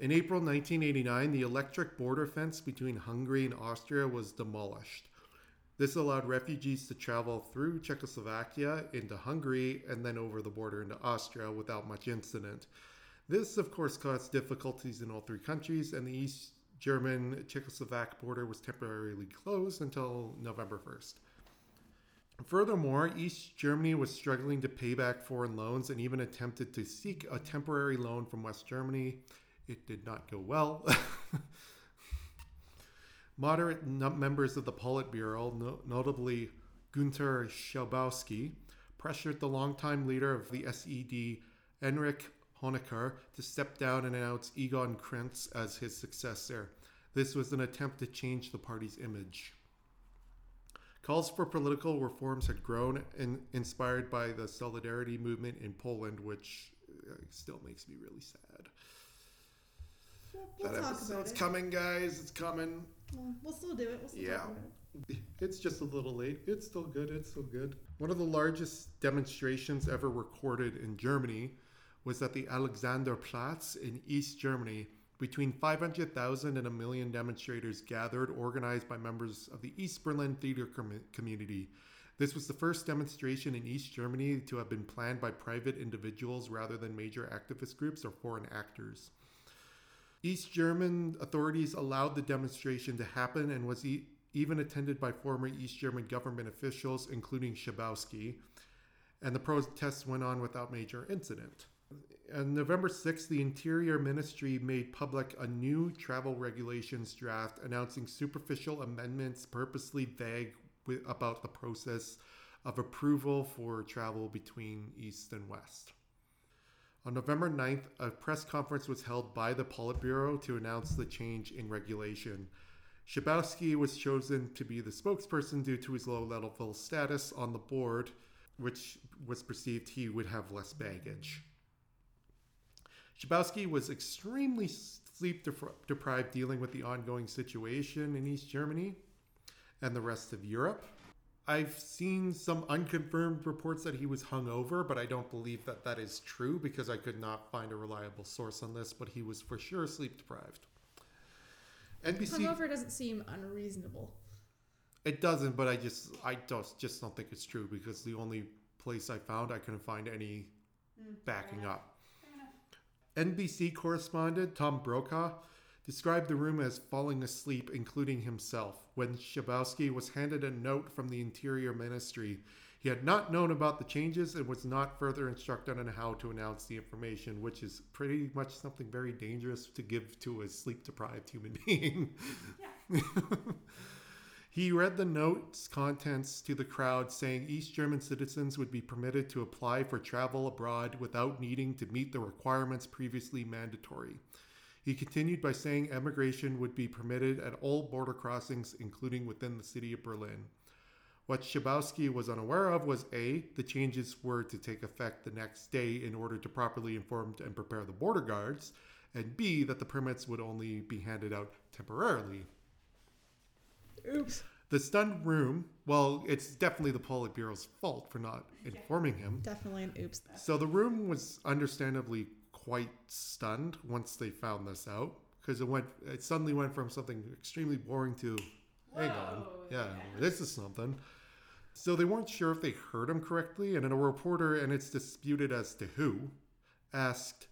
In April 1989, the electric border fence between Hungary and Austria was demolished. This allowed refugees to travel through Czechoslovakia into Hungary and then over the border into Austria without much incident. This, of course, caused difficulties in all three countries, and the East German Czechoslovak border was temporarily closed until November 1st. Furthermore, East Germany was struggling to pay back foreign loans and even attempted to seek a temporary loan from West Germany it did not go well. Moderate members of the Politburo, no- notably Gunter Schabowski, pressured the longtime leader of the SED, Erich Honecker, to step down and announce Egon Krenz as his successor. This was an attempt to change the party's image. Calls for political reforms had grown, in, inspired by the solidarity movement in Poland, which uh, still makes me really sad. We'll, we'll that talk about It's it. coming, guys. It's coming. We'll, we'll still do it. We'll still Yeah. it. It's just a little late. It's still good. It's still good. One of the largest demonstrations ever recorded in Germany was at the Alexanderplatz in East Germany. Between 500,000 and a million demonstrators gathered, organized by members of the East Berlin theater com- community. This was the first demonstration in East Germany to have been planned by private individuals rather than major activist groups or foreign actors. East German authorities allowed the demonstration to happen and was e- even attended by former East German government officials, including Schabowski, and the protests went on without major incident. On November 6th, the Interior Ministry made public a new travel regulations draft announcing superficial amendments purposely vague wi- about the process of approval for travel between East and West. On November 9th, a press conference was held by the Politburo to announce the change in regulation. Schabowski was chosen to be the spokesperson due to his low level status on the board, which was perceived he would have less baggage. Schabowski was extremely sleep deprived dealing with the ongoing situation in East Germany and the rest of Europe. I've seen some unconfirmed reports that he was hungover, but I don't believe that that is true because I could not find a reliable source on this, but he was for sure sleep deprived. NBC Hungover doesn't seem unreasonable. it doesn't, but I just I don't just don't think it's true because the only place I found I couldn't find any hmm, backing up. NBC correspondent Tom Brokaw described the room as falling asleep, including himself, when Schabowski was handed a note from the Interior Ministry. He had not known about the changes and was not further instructed on how to announce the information, which is pretty much something very dangerous to give to a sleep deprived human being. He read the note's contents to the crowd, saying East German citizens would be permitted to apply for travel abroad without needing to meet the requirements previously mandatory. He continued by saying emigration would be permitted at all border crossings, including within the city of Berlin. What Schabowski was unaware of was A, the changes were to take effect the next day in order to properly inform and prepare the border guards, and B, that the permits would only be handed out temporarily. Oops. The stunned room, well, it's definitely the Politburo's fault for not informing him. Definitely an oops. So the room was understandably quite stunned once they found this out because it went it suddenly went from something extremely boring to hang on. Yeah, this is something. So they weren't sure if they heard him correctly, and a reporter, and it's disputed as to who, asked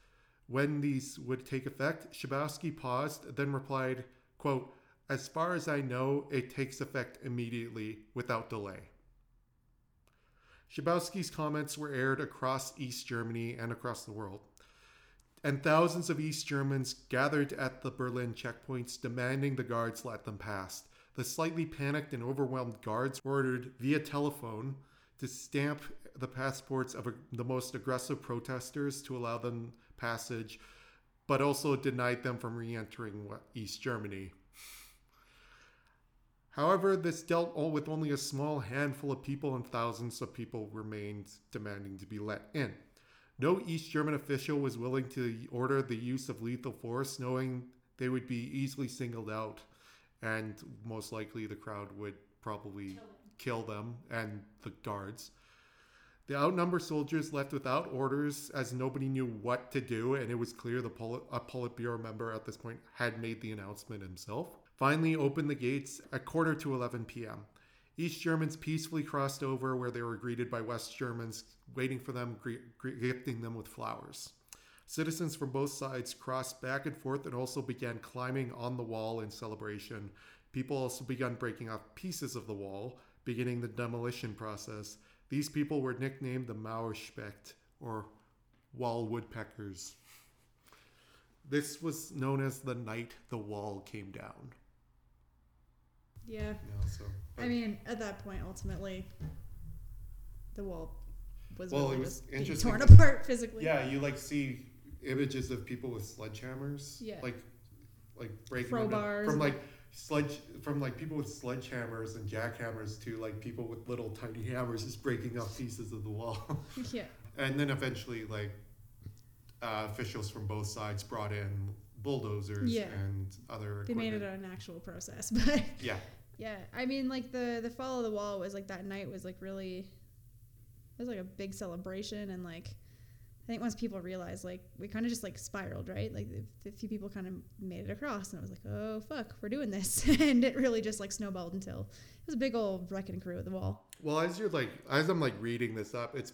when these would take effect. Schabowski paused, then replied, quote, As far as I know, it takes effect immediately without delay. Schabowski's comments were aired across East Germany and across the world. And thousands of East Germans gathered at the Berlin checkpoints demanding the guards let them pass. The slightly panicked and overwhelmed guards ordered via telephone to stamp the passports of the most aggressive protesters to allow them passage, but also denied them from re entering East Germany. However, this dealt all with only a small handful of people, and thousands of people remained demanding to be let in. No East German official was willing to order the use of lethal force, knowing they would be easily singled out, and most likely the crowd would probably kill them and the guards. The outnumbered soldiers left without orders as nobody knew what to do, and it was clear the Polit- a Politburo member at this point had made the announcement himself. Finally, opened the gates at quarter to 11 p.m. East Germans peacefully crossed over where they were greeted by West Germans, waiting for them, gifting them with flowers. Citizens from both sides crossed back and forth and also began climbing on the wall in celebration. People also began breaking off pieces of the wall, beginning the demolition process. These people were nicknamed the Mauerspecht, or wall woodpeckers. This was known as the night the wall came down. Yeah. You know, so, I mean, at that point, ultimately, the wall was Well, really it was interesting torn apart physically. yeah, you like see images of people with sledgehammers, Yeah. like like breaking. Crowbars from like sledge from like people with sledgehammers and jackhammers to like people with little tiny hammers just breaking up pieces of the wall. yeah. and then eventually like uh, officials from both sides brought in bulldozers Yeah. and other. They made it an actual process, but Yeah, yeah, I mean, like the the fall of the wall was like that night was like really, it was like a big celebration, and like I think once people realized, like we kind of just like spiraled, right? Like the few people kind of made it across, and it was like, oh fuck, we're doing this, and it really just like snowballed until it was a big old wrecking crew at the wall. Well, as you're like, as I'm like reading this up, it's,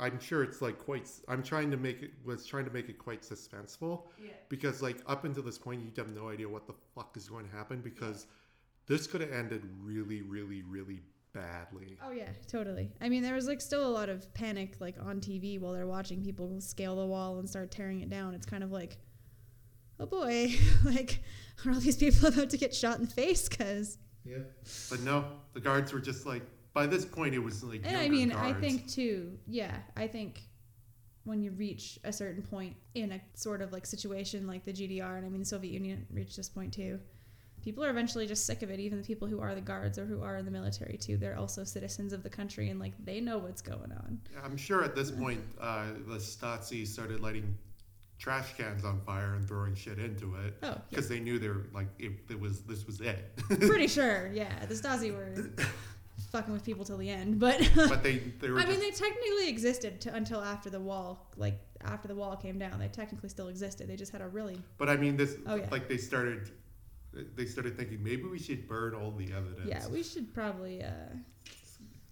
I'm sure it's like quite. I'm trying to make it was trying to make it quite suspenseful, Yeah. because like up until this point, you have no idea what the fuck is going to happen because this could have ended really, really, really badly. Oh yeah, totally. I mean, there was like still a lot of panic like on TV while they're watching people scale the wall and start tearing it down. It's kind of like, oh boy, like are all these people about to get shot in the face? Because Yeah. But no, the guards were just like. By this point, it was like. and I mean, I think too. Yeah, I think when you reach a certain point in a sort of like situation like the GDR, and I mean the Soviet Union reached this point too. People are eventually just sick of it. Even the people who are the guards or who are in the military too, they're also citizens of the country, and like they know what's going on. I'm sure at this point, uh, the Stasi started lighting trash cans on fire and throwing shit into it Oh, yeah. because they knew they were like it, it was this was it. Pretty sure, yeah. The Stasi were fucking with people till the end, but but they they were. I mean, they technically existed to, until after the wall, like after the wall came down. They technically still existed. They just had a really but I mean, this Oh, yeah. like they started. They started thinking maybe we should burn all the evidence. yeah. We should probably uh,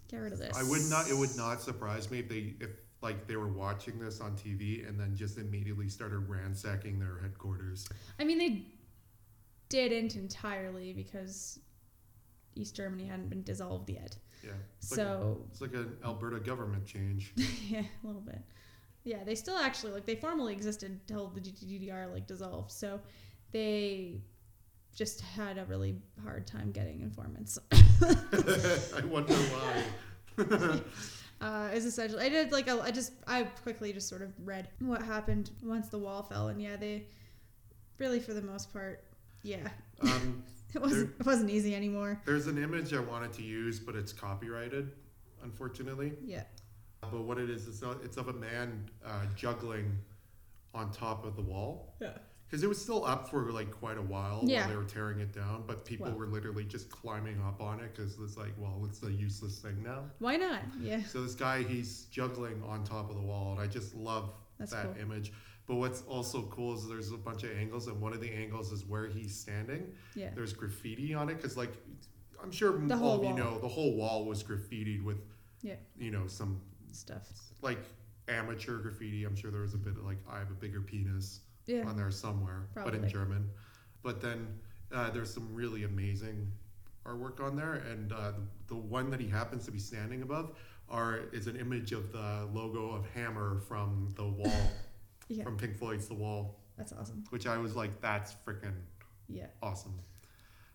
get rid of this. I would not. It would not surprise me if they if like they were watching this on TV and then just immediately started ransacking their headquarters. I mean, they didn't entirely because East Germany hadn't been dissolved yet. Yeah. It's like a- So it's like an Alberta government change. yeah, a little bit. Yeah, they still actually like they formally existed until the GDR like dissolved. So they just had a really hard time getting informants. I wonder why. uh, is essentially I did like a, I just I quickly just sort of read what happened once the wall fell, and yeah, they really for the most part, yeah, Um, it wasn't it wasn't easy anymore. There's an image I wanted to use, but it's copyrighted, unfortunately. Yeah, But what it is, it's, not, it's of a man uh, juggling on top of the wall. Yeah. Because it was still up for like quite a while Yeah. while they were tearing it down, but people were literally just climbing up on it because it's like, well, it's a useless thing now. why not? Yeah, So this guy, he's juggling on top of the wall, and I just love That's that cool. image. But what's also cool is there's a bunch of angles, and one of the angles is where he's standing. yeah, There's graffiti on it because, like, I'm sure The all of you wall. know the whole wall was graffitied with, Yeah. you know, some stuff. like amateur graffiti. I'm sure there was a bit of like I have a bigger penis Yeah, on there somewhere, but in German. But then uh, there's some really amazing artwork on there, and uh, the, the one that he happens to be standing above are is an image of the logo of Hammer from the Wall, yeah, from Pink Floyd's The Wall, that's awesome. which I was like, that's freaking Yeah, awesome.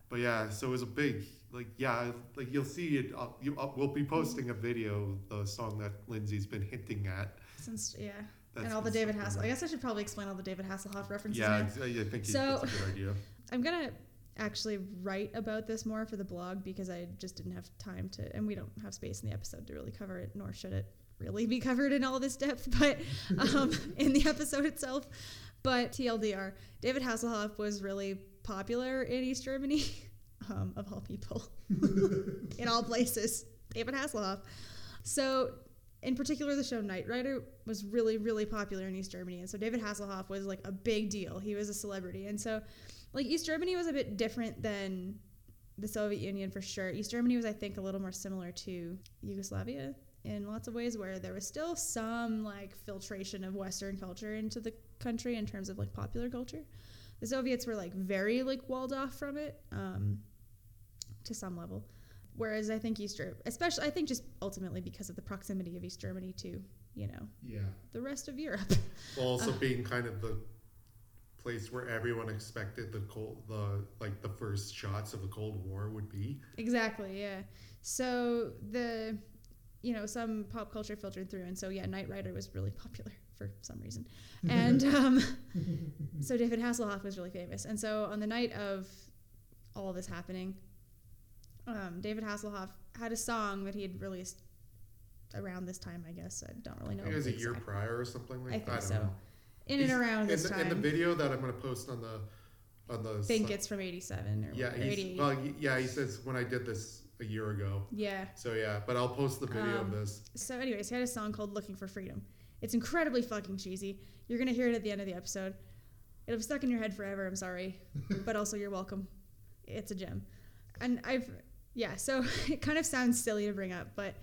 But yeah, so it was a big like yeah, like you'll see it. I'll, you, I'll, we'll be posting a video, the song that Lindsay's been hinting at. since yeah, and all the been David Hasselhoff. I guess I should probably explain all the David Hasselhoff references Yeah, now. ex- I think So- that's a good idea. I'm gonna actually write about this more for the blog because I just didn't have time to, and we don't have space in the episode to really cover it, nor should it really be covered in all this depth, but um, in the episode itself. But TLDR, David Hasselhoff was really popular in East Germany, um, of all people, in all places. David Hasselhoff. So, in particular, the show Knight Rider was really, really popular in East Germany, and so David Hasselhoff was like a big deal. He was a celebrity, and so like East Germany was a bit different than the Soviet Union for sure. East Germany was, I think, a little more similar to Yugoslavia in lots of ways, where there was still some like filtration of Western culture into the country in terms of like popular culture. The Soviets were like very like walled off from it um, to some level, whereas I think East Germany, especially I think just ultimately because of the proximity of East Germany to you know Yeah. the rest of Europe. Well, also Uh. being kind of the place where everyone expected the cold, the like the first shots of the Cold War would be. Exactly, yeah. So the you know, some pop culture filtered through and so yeah, Knight Rider was really popular for some reason. And um so David Hasselhoff was really famous. And so on the night of all of this happening, um, David Hasselhoff had a song that he had released around this time, I guess. I don't really know. It was a year exact- prior or something like I that. think don't so. know. in and around in this the, time. in the video that I'm gonna post on the on the I think si- it's from 87 or, yeah 88. well yeah he says when I did this a year ago. yeah. So yeah, but I'll post the video of Um, this. So, anyways, he had a song called "Looking for Freedom." It's incredibly fucking cheesy. You're gonna hear it at the end of the episode. It'll be stuck in your head forever. I'm sorry, but also you're welcome. It's a gem, and I've yeah. So it kind of sounds silly to bring up, but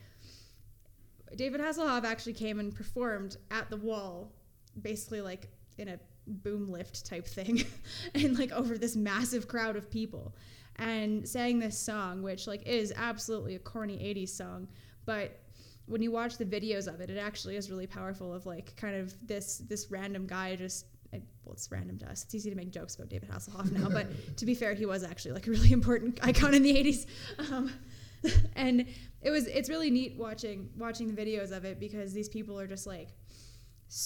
David Hasselhoff actually came and performed at the wall, basically like in a boom lift type thing, and like over this massive crowd of people, and sang this song, which like is absolutely a corny '80s song, but when you watch the videos of it, it actually is really powerful. Of like kind of this this random guy just. Well, it's random to us. It's easy to make jokes about David Hasselhoff now, but to be fair, he was actually like a really important icon in the '80s. Um, and it was it's really neat watching watching the videos of it because these people are just like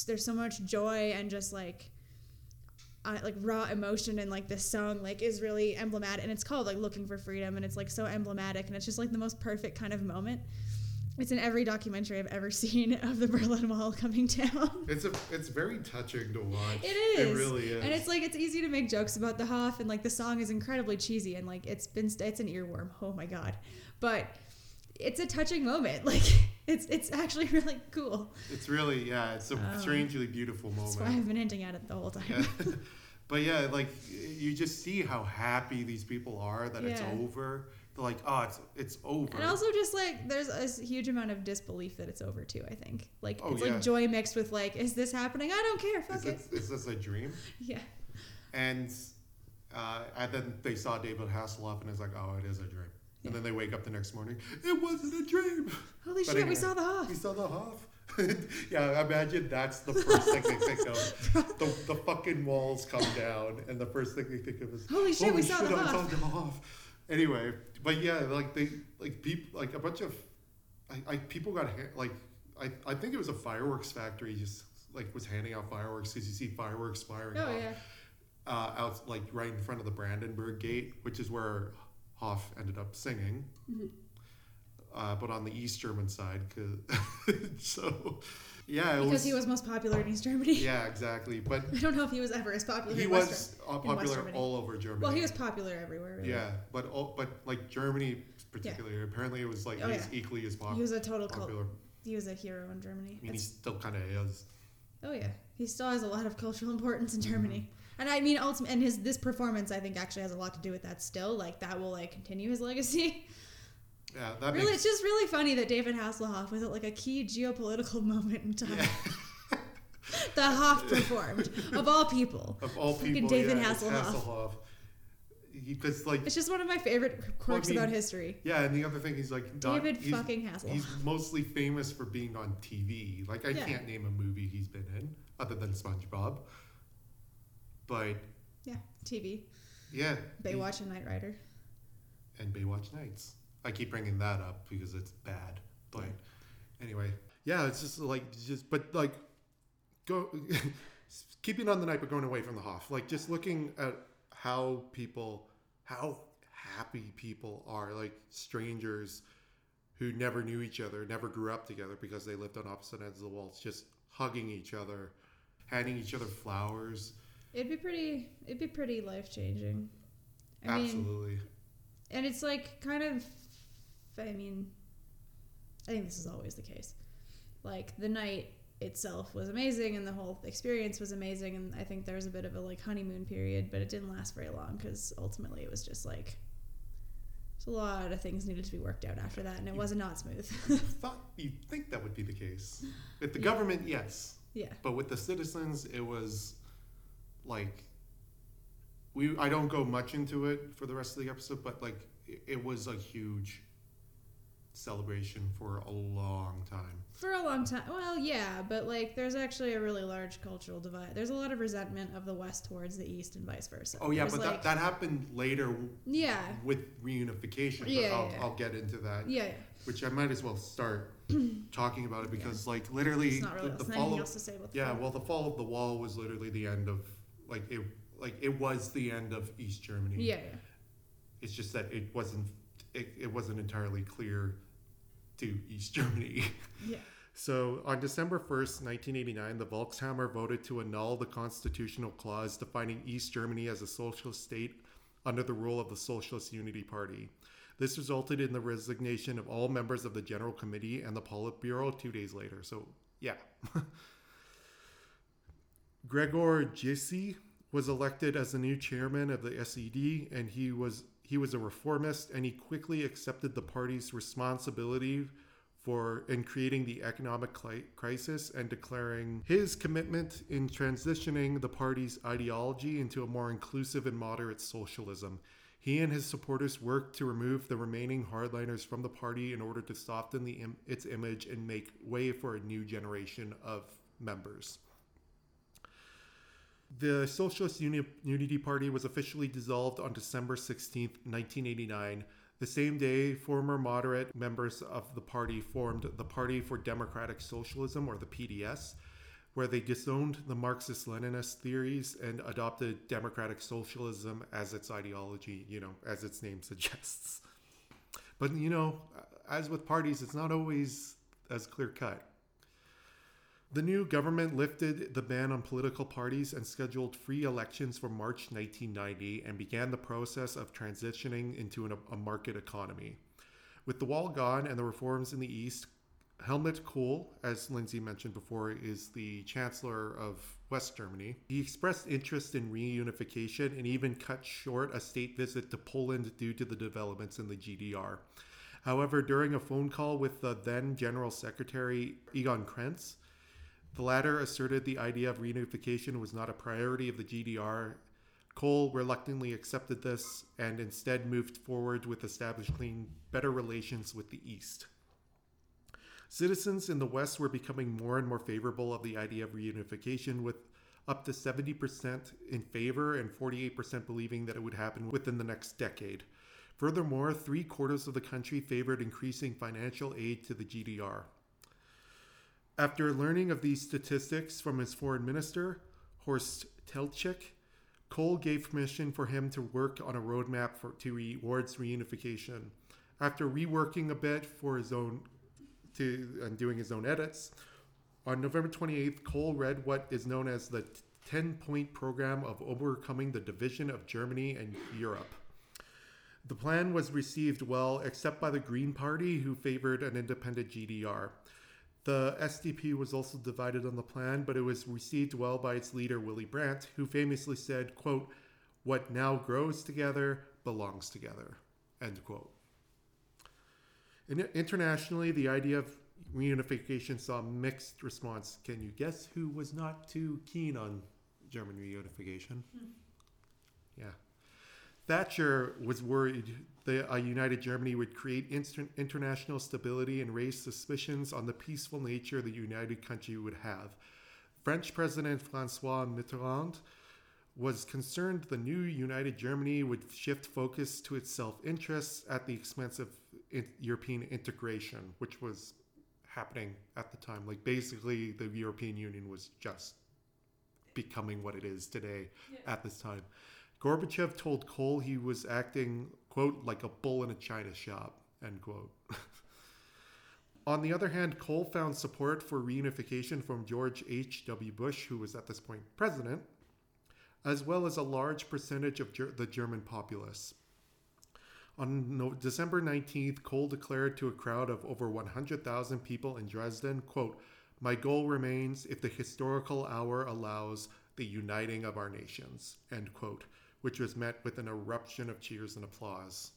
there's so much joy and just like uh, like raw emotion and like this song like is really emblematic and it's called like looking for freedom and it's like so emblematic and it's just like the most perfect kind of moment it's in every documentary i've ever seen of the berlin wall coming down It's a it's very touching to watch. it is. It really is. And it's like it's easy to make jokes about the Hoff, and like the song is incredibly cheesy, and like it's been it's an earworm. Oh my god, but it's a touching moment. Like it's it's actually really cool. It's really yeah. It's a Um, strangely beautiful moment. That's why. I've been hinting at it the whole time. Yeah. but yeah, like you just see how happy these people are that it's over. They're like, oh, it's it's over. And also just like there's a huge amount of disbelief that it's over too. I think like Oh, it's yeah. like joy mixed with like, is this happening? I don't care. is Fuck it. this, is this a dream? Yeah. And uh, and then they saw David Hasselhoff and it's like, oh, it is a dream. And then they wake up the next morning, it wasn't a dream. Holy But shit, we saw the Hoff. We saw the Hoff. yeah, imagine that's the first thing they think of. The, the fucking walls come down, and the first thing they think of is, Holy shit, we saw shit, the I saw the Hoff. Anyway, but yeah, like they, like people, like a bunch of, I, I people got ha- like, I, I think it was a fireworks factory just like was handing out fireworks because you see fireworks firing Oh off yeah. uh, out like right in front of the Brandenburg Gate, which is where Hoff ended up singing. Mm-hmm. Uh, but on the East German side, so yeah, it Because was, he was most popular in East Germany. yeah, exactly. But I don't know if he was ever as popular he in West was uh, West popular all over Germany. Well, he was popular everywhere. Really. yeah, but all, but like Germany particularly, apparently it was like Oh, he was yeah. equally as popular. He was a total cult. popular. He was a hero in Germany. I mean, he still kind of is. oh yeah, he still has a lot of cultural importance Mm-hmm. in Germany. And I mean, ultimately, and his this performance, I think, actually has a lot to do with that. Still, like that will like continue his legacy. Yeah, that really, makes it's just really funny that David Hasselhoff was at like a key geopolitical moment in time. yeah. the Hoff performed of all people. of all Fucking people, David yeah, Hasselhoff. Hasselhoff. Because like It's just one of my favorite quirks mean, about history. Yeah, and the other thing he's like not, David he's, fucking Hasselhoff. He's mostly famous for being on TV. Like I Yeah. can't name a movie he's been in other than SpongeBob. But Yeah, TV, yeah, Baywatch, and Knight Rider. and Baywatch Nights. I keep bringing that up because it's bad. But anyway, yeah, it's just like just but like go keeping on the night but going away from the Hoff. Like just looking at how people how happy people are like strangers who never knew each other, never grew up together because they lived on opposite ends of the walls, just hugging each other, handing each other flowers. It'd be pretty. It'd be pretty life changing. I mean, Absolutely. and it's like kind of. I mean, I think this is always the case. Like the night itself was amazing, and the whole experience was amazing, and I think there was a bit of a like honeymoon period, but it didn't last very long because ultimately it was just like. A lot of things needed to be worked out after that, and it was not smooth. thought you'd think that would be the case. With the Yeah. government, yes. yeah, But with the citizens, it was like we. I don't go much into it for the rest of the episode, but like it, it was a huge celebration for a long time. for a long time. Well, yeah, but like there's actually a really large cultural divide. There's a lot of resentment of the West towards the East and vice versa. Oh yeah, There's, but like, that, that happened later yeah, with reunification. Yeah, I'll, yeah. I'll get into that. yeah, yeah. Which I might as well start talking about it because like literally It's not really the, the fall of, else to say about the Yeah, well, the fall of the wall was literally the end of like it. Like it was the end of East Germany. yeah. It's just that it wasn't. It, it wasn't entirely clear to East Germany. Yeah. So on December 1st, 1989, the Volkskammer voted to annul the constitutional clause defining East Germany as a socialist state under the rule of the Socialist Unity Party. This resulted in the resignation of all members of the General Committee and the Politburo two days later. So, yeah. Gregor Gysi was elected as the new chairman of the SED, and he was he was a reformist, and he quickly accepted the party's responsibility for in creating the economic crisis and declaring his commitment in transitioning the party's ideology into a more inclusive and moderate socialism. He and his supporters worked to remove the remaining hardliners from the party in order to soften the its image and make way for a new generation of members. The Socialist Uni- Unity Party was officially dissolved on December 16, 1989. The same day, former moderate members of the party formed the Party for Democratic Socialism, or the PDS, where they disowned the Marxist Leninist theories and adopted democratic socialism as its ideology, you know, as its name suggests. But, you know, as with parties, it's not always as clear cut. The new government lifted the ban on political parties and scheduled free elections for March 1990 and began the process of transitioning into an, a market economy. With the wall gone and the reforms in the East, Helmut Kohl, as Lindsay mentioned before, is the Chancellor of West Germany. He expressed interest in reunification and even cut short a state visit to Poland due to the developments in the GDR. However, during a phone call with the then General Secretary Egon Krenz, the latter asserted the idea of reunification was not a priority of the GDR. Kohl reluctantly accepted this and instead moved forward with establishing better relations with the East. Citizens in the West were becoming more and more favorable of the idea of reunification, with up to 70% in favor and 48% believing that it would happen within the next decade. Furthermore, three quarters of the country favored increasing financial aid to the GDR. After learning of these statistics from his foreign minister, Horst Teltschik, Kohl gave permission for him to work on a roadmap for, towards reunification. After reworking a bit for his own to and doing his own edits, on November 28th, Kohl read what is known as the 10-point program of overcoming the division of Germany and Europe. The plan was received well, except by the Green Party, who favored an independent GDR. The SDP was also divided on the plan, but it was received well by its leader, Willy Brandt, who famously said, quote, what now grows together belongs together, end quote. In, internationally, the idea of reunification saw mixed response. Can you guess who was not too keen on German reunification? Hmm. Yeah. Thatcher was worried that a united Germany would create instant international stability and raise suspicions on the peaceful nature the united country would have. French President Francois Mitterrand was concerned the new united Germany would shift focus to its self interests at the expense of European integration, which was happening at the time. Like basically, the European Union was just becoming what it is today at this time. Gorbachev told Kohl he was acting, quote, like a bull in a china shop, end quote. On the other hand, Kohl found support for reunification from George H.W. Bush, who was at this point president, as well as a large percentage of ger- the German populace. On no- December 19th, Kohl declared to a crowd of over 100,000 people in Dresden, quote, My goal remains, if the historical hour allows, the uniting of our nations, end quote, which was met with an eruption of cheers and applause.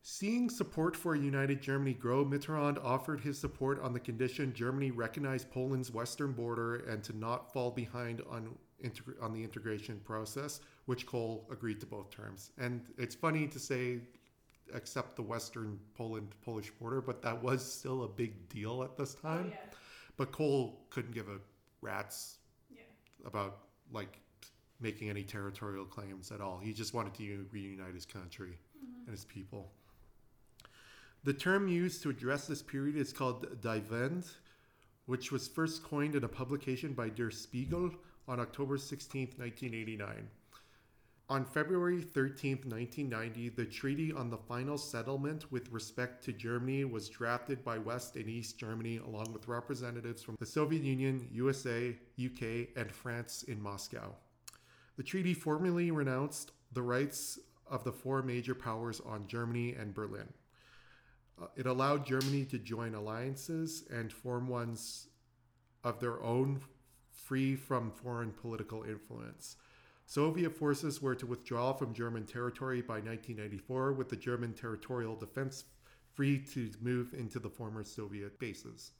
Seeing support for a united Germany grow, Mitterrand offered his support on the condition Germany recognize Poland's western border and to not fall behind on, integ- on the integration process, which Kohl agreed to both terms. And it's funny to say accept the western Poland Polish border, but that was still a big deal at this Oh, time. yeah. But Kohl couldn't give a rat's Yeah. about like making any territorial claims at all. He just wanted to reunite his country mm-hmm. and his people. The term used to address this period is called Die Wende, which was first coined in a publication by Der Spiegel on October 16, 1989. On February 13th, 1990, the treaty on the final settlement with respect to Germany was drafted by West and East Germany along with representatives from the Soviet Union, USA, UK, and France in Moscow. The treaty formally renounced the rights of the four major powers on Germany and Berlin. Uh, it allowed Germany to join alliances and form ones of their own free from foreign political influence. Soviet forces were to withdraw from German territory by 1994, with the German territorial defense free to move into the former Soviet bases.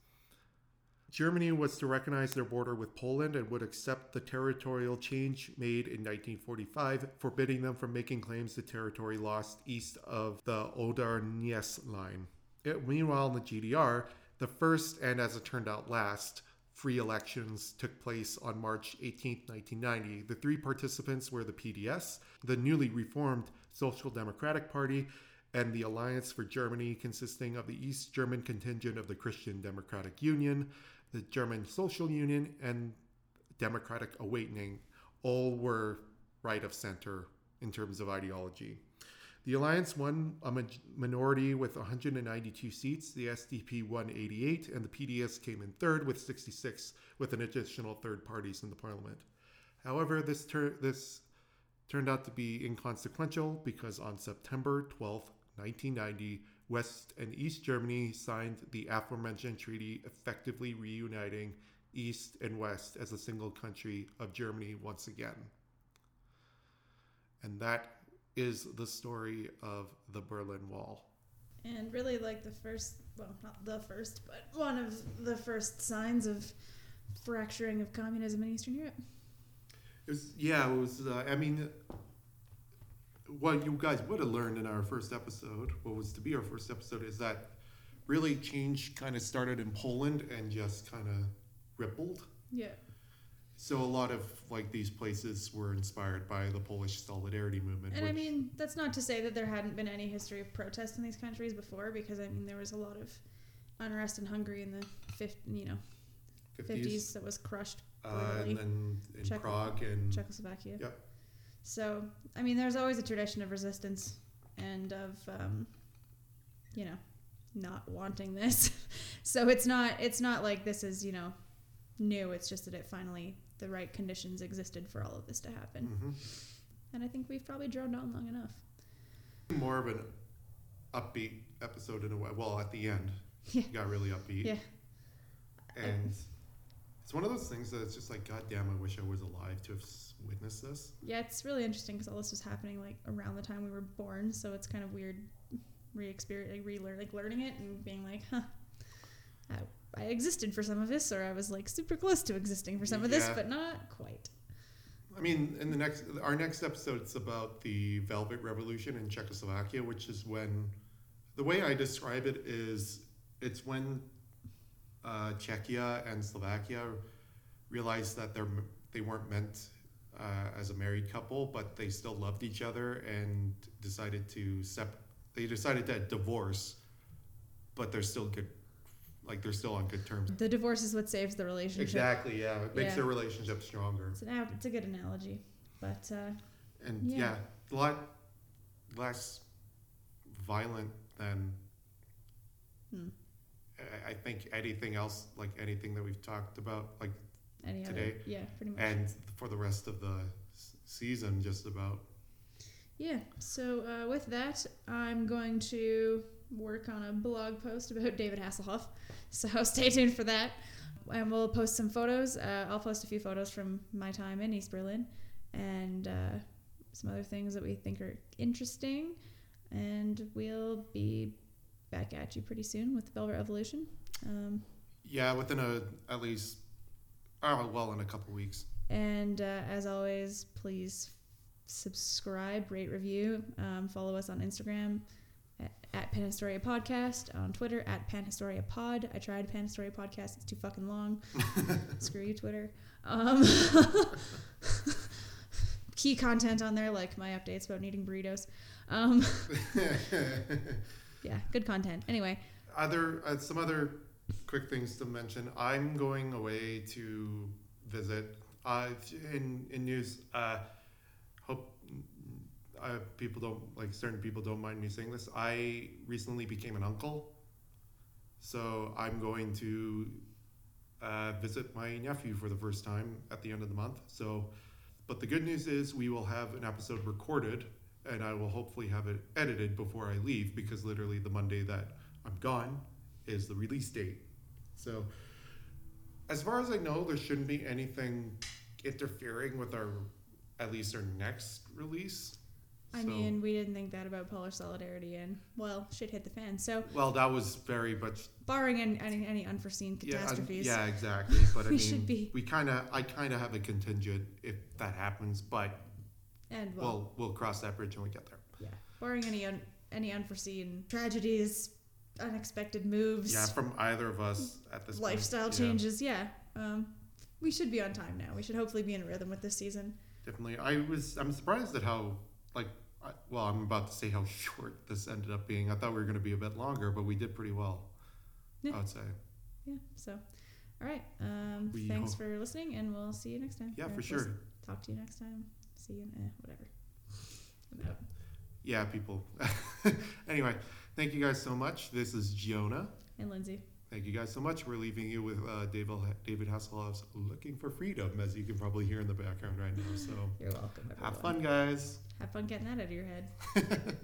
Germany was to recognize their border with Poland and would accept the territorial change made in 1945, forbidding them from making claims to territory lost east of the Oder-Neisse line. It- meanwhile, in the GDR, the first and as it turned out last free elections took place on March 18, 1990. The three participants were the PDS, the newly reformed Social Democratic Party, and the Alliance for Germany, consisting of the East German contingent of the Christian Democratic Union, the German Social Union, and Democratic Awakening. All were right of center in terms of ideology. The alliance won a minority with 192 seats. The SDP won 88, and the PDS came in third with 66, with an additional third parties in the parliament. However, this tur- this turned out to be inconsequential because on September 12, 1990, West and East Germany signed the aforementioned treaty, effectively reuniting East and West as a single country of Germany once again. And that is the story of the Berlin Wall. And really, like the first, well, not the first, but one of the first signs of fracturing of communism in Eastern Europe. It was, yeah, it was. Uh, I mean, what you guys would have learned in our first episode, what was to be our first episode, is that really change kind of started in Poland and just kind of rippled. Yeah. So a lot of like these places were inspired by the Polish Solidarity movement. And I mean, that's not to say that there hadn't been any history of protest in these countries before, because I mean, there was a lot of unrest in Hungary in the 50, you know, 50s that was crushed uh, and then in Czech- Prague and Czechoslovakia. Yep. So, I mean, there's always a tradition of resistance and of, um, you know, not wanting this. so it's not it's not like this is you know new. It's just that it finally the right conditions existed for all of this to happen. Mhm. And I think we've probably droned on long enough. more of an upbeat episode in a way. Well, at the end, Yeah. got really upbeat. Yeah. And it's one of those things that it's just like, God damn, I wish I was alive to have witnessed this. Yeah, it's really interesting because all this was happening like around the time we were born, so it's kind of weird re-experience, like relearn, like learning it and being like, huh, I, I existed for some of this, or I was like super close to existing for some of this, but not quite. I mean, in the next, our next episode, it's about the Velvet Revolution in Czechoslovakia, which is when, the way I describe it is, it's when uh, Czechia and Slovakia realized that they're they weren't meant uh, as a married couple, but they still loved each other and decided to sep- They decided to divorce, but they're still good, like they're still on good terms. The divorce is what saves the relationship. Exactly. Yeah, it makes Yeah. their relationship stronger. It's, an, it's a good analogy, but uh, and Yeah. yeah. a lot less violent than Hmm. I- I think anything else, like anything that we've talked about, like any other, Today. yeah, pretty much. and for the rest of the s- season, just about. Yeah. So uh, with that, I'm going to work on a blog post about David Hasselhoff. So stay tuned for that, and we'll post some photos. Uh, I'll post a few photos from my time in East Berlin, and uh, some other things that we think are interesting. And we'll be back at you pretty soon with the Velvet Revolution. Um, Yeah, within a at least, oh well, in a couple weeks. And uh, as always, please subscribe, rate, review. Um, follow us on Instagram at, at Panhistoria Podcast, on Twitter at Panhistoria Pod. I tried Panhistoria Podcast, it's too fucking long. Screw you, Twitter. Um, key content on there, like my updates about needing burritos. Um, yeah, good content. Anyway, other uh, some other quick things to mention. I'm going away to visit. Uh, in in news, uh, hope uh, people don't like certain people don't mind me saying this. I recently became an uncle, so I'm going to uh, visit my nephew for the first time at the end of the month. So, but the good news is we will have an episode recorded, and I will hopefully have it edited before I leave because literally the Monday that I'm gone is the release date. So, as far as I know, there shouldn't be anything interfering with our at least our next release. I So- mean, we didn't think that about Polar Solidarity, and well, shit hit the fan. So, well, that was very much barring any any, any unforeseen catastrophes, yeah, exactly. But I We mean, should be- we kind of, I kind of have a contingent if that happens, but and well, we'll we'll cross that bridge when we get there. yeah, barring any un, any unforeseen tragedies, unexpected moves, Yeah, from either of us at this lifestyle yeah, changes, yeah, um, we should be on time now. We should hopefully be in rhythm with this season. Definitely, I was. I'm surprised at how like. I, well, I'm about to say how short this ended up being. I thought we were going to be a bit longer, but we did pretty well. Yeah. I would say. Yeah. So, all right. Um, We thanks hope- for listening, and we'll see you next time. Yeah, Or for sure. talk to you next time. In, eh, whatever. Yeah, people. anyway, thank you guys so much. This is Jonah. And Lindsay. Thank you guys so much. We're leaving you with uh, David David Hasselhoff's "Looking for Freedom," as you can probably hear in the background right now. So You're welcome. Everyone. have fun, guys. Have fun getting that out of your head.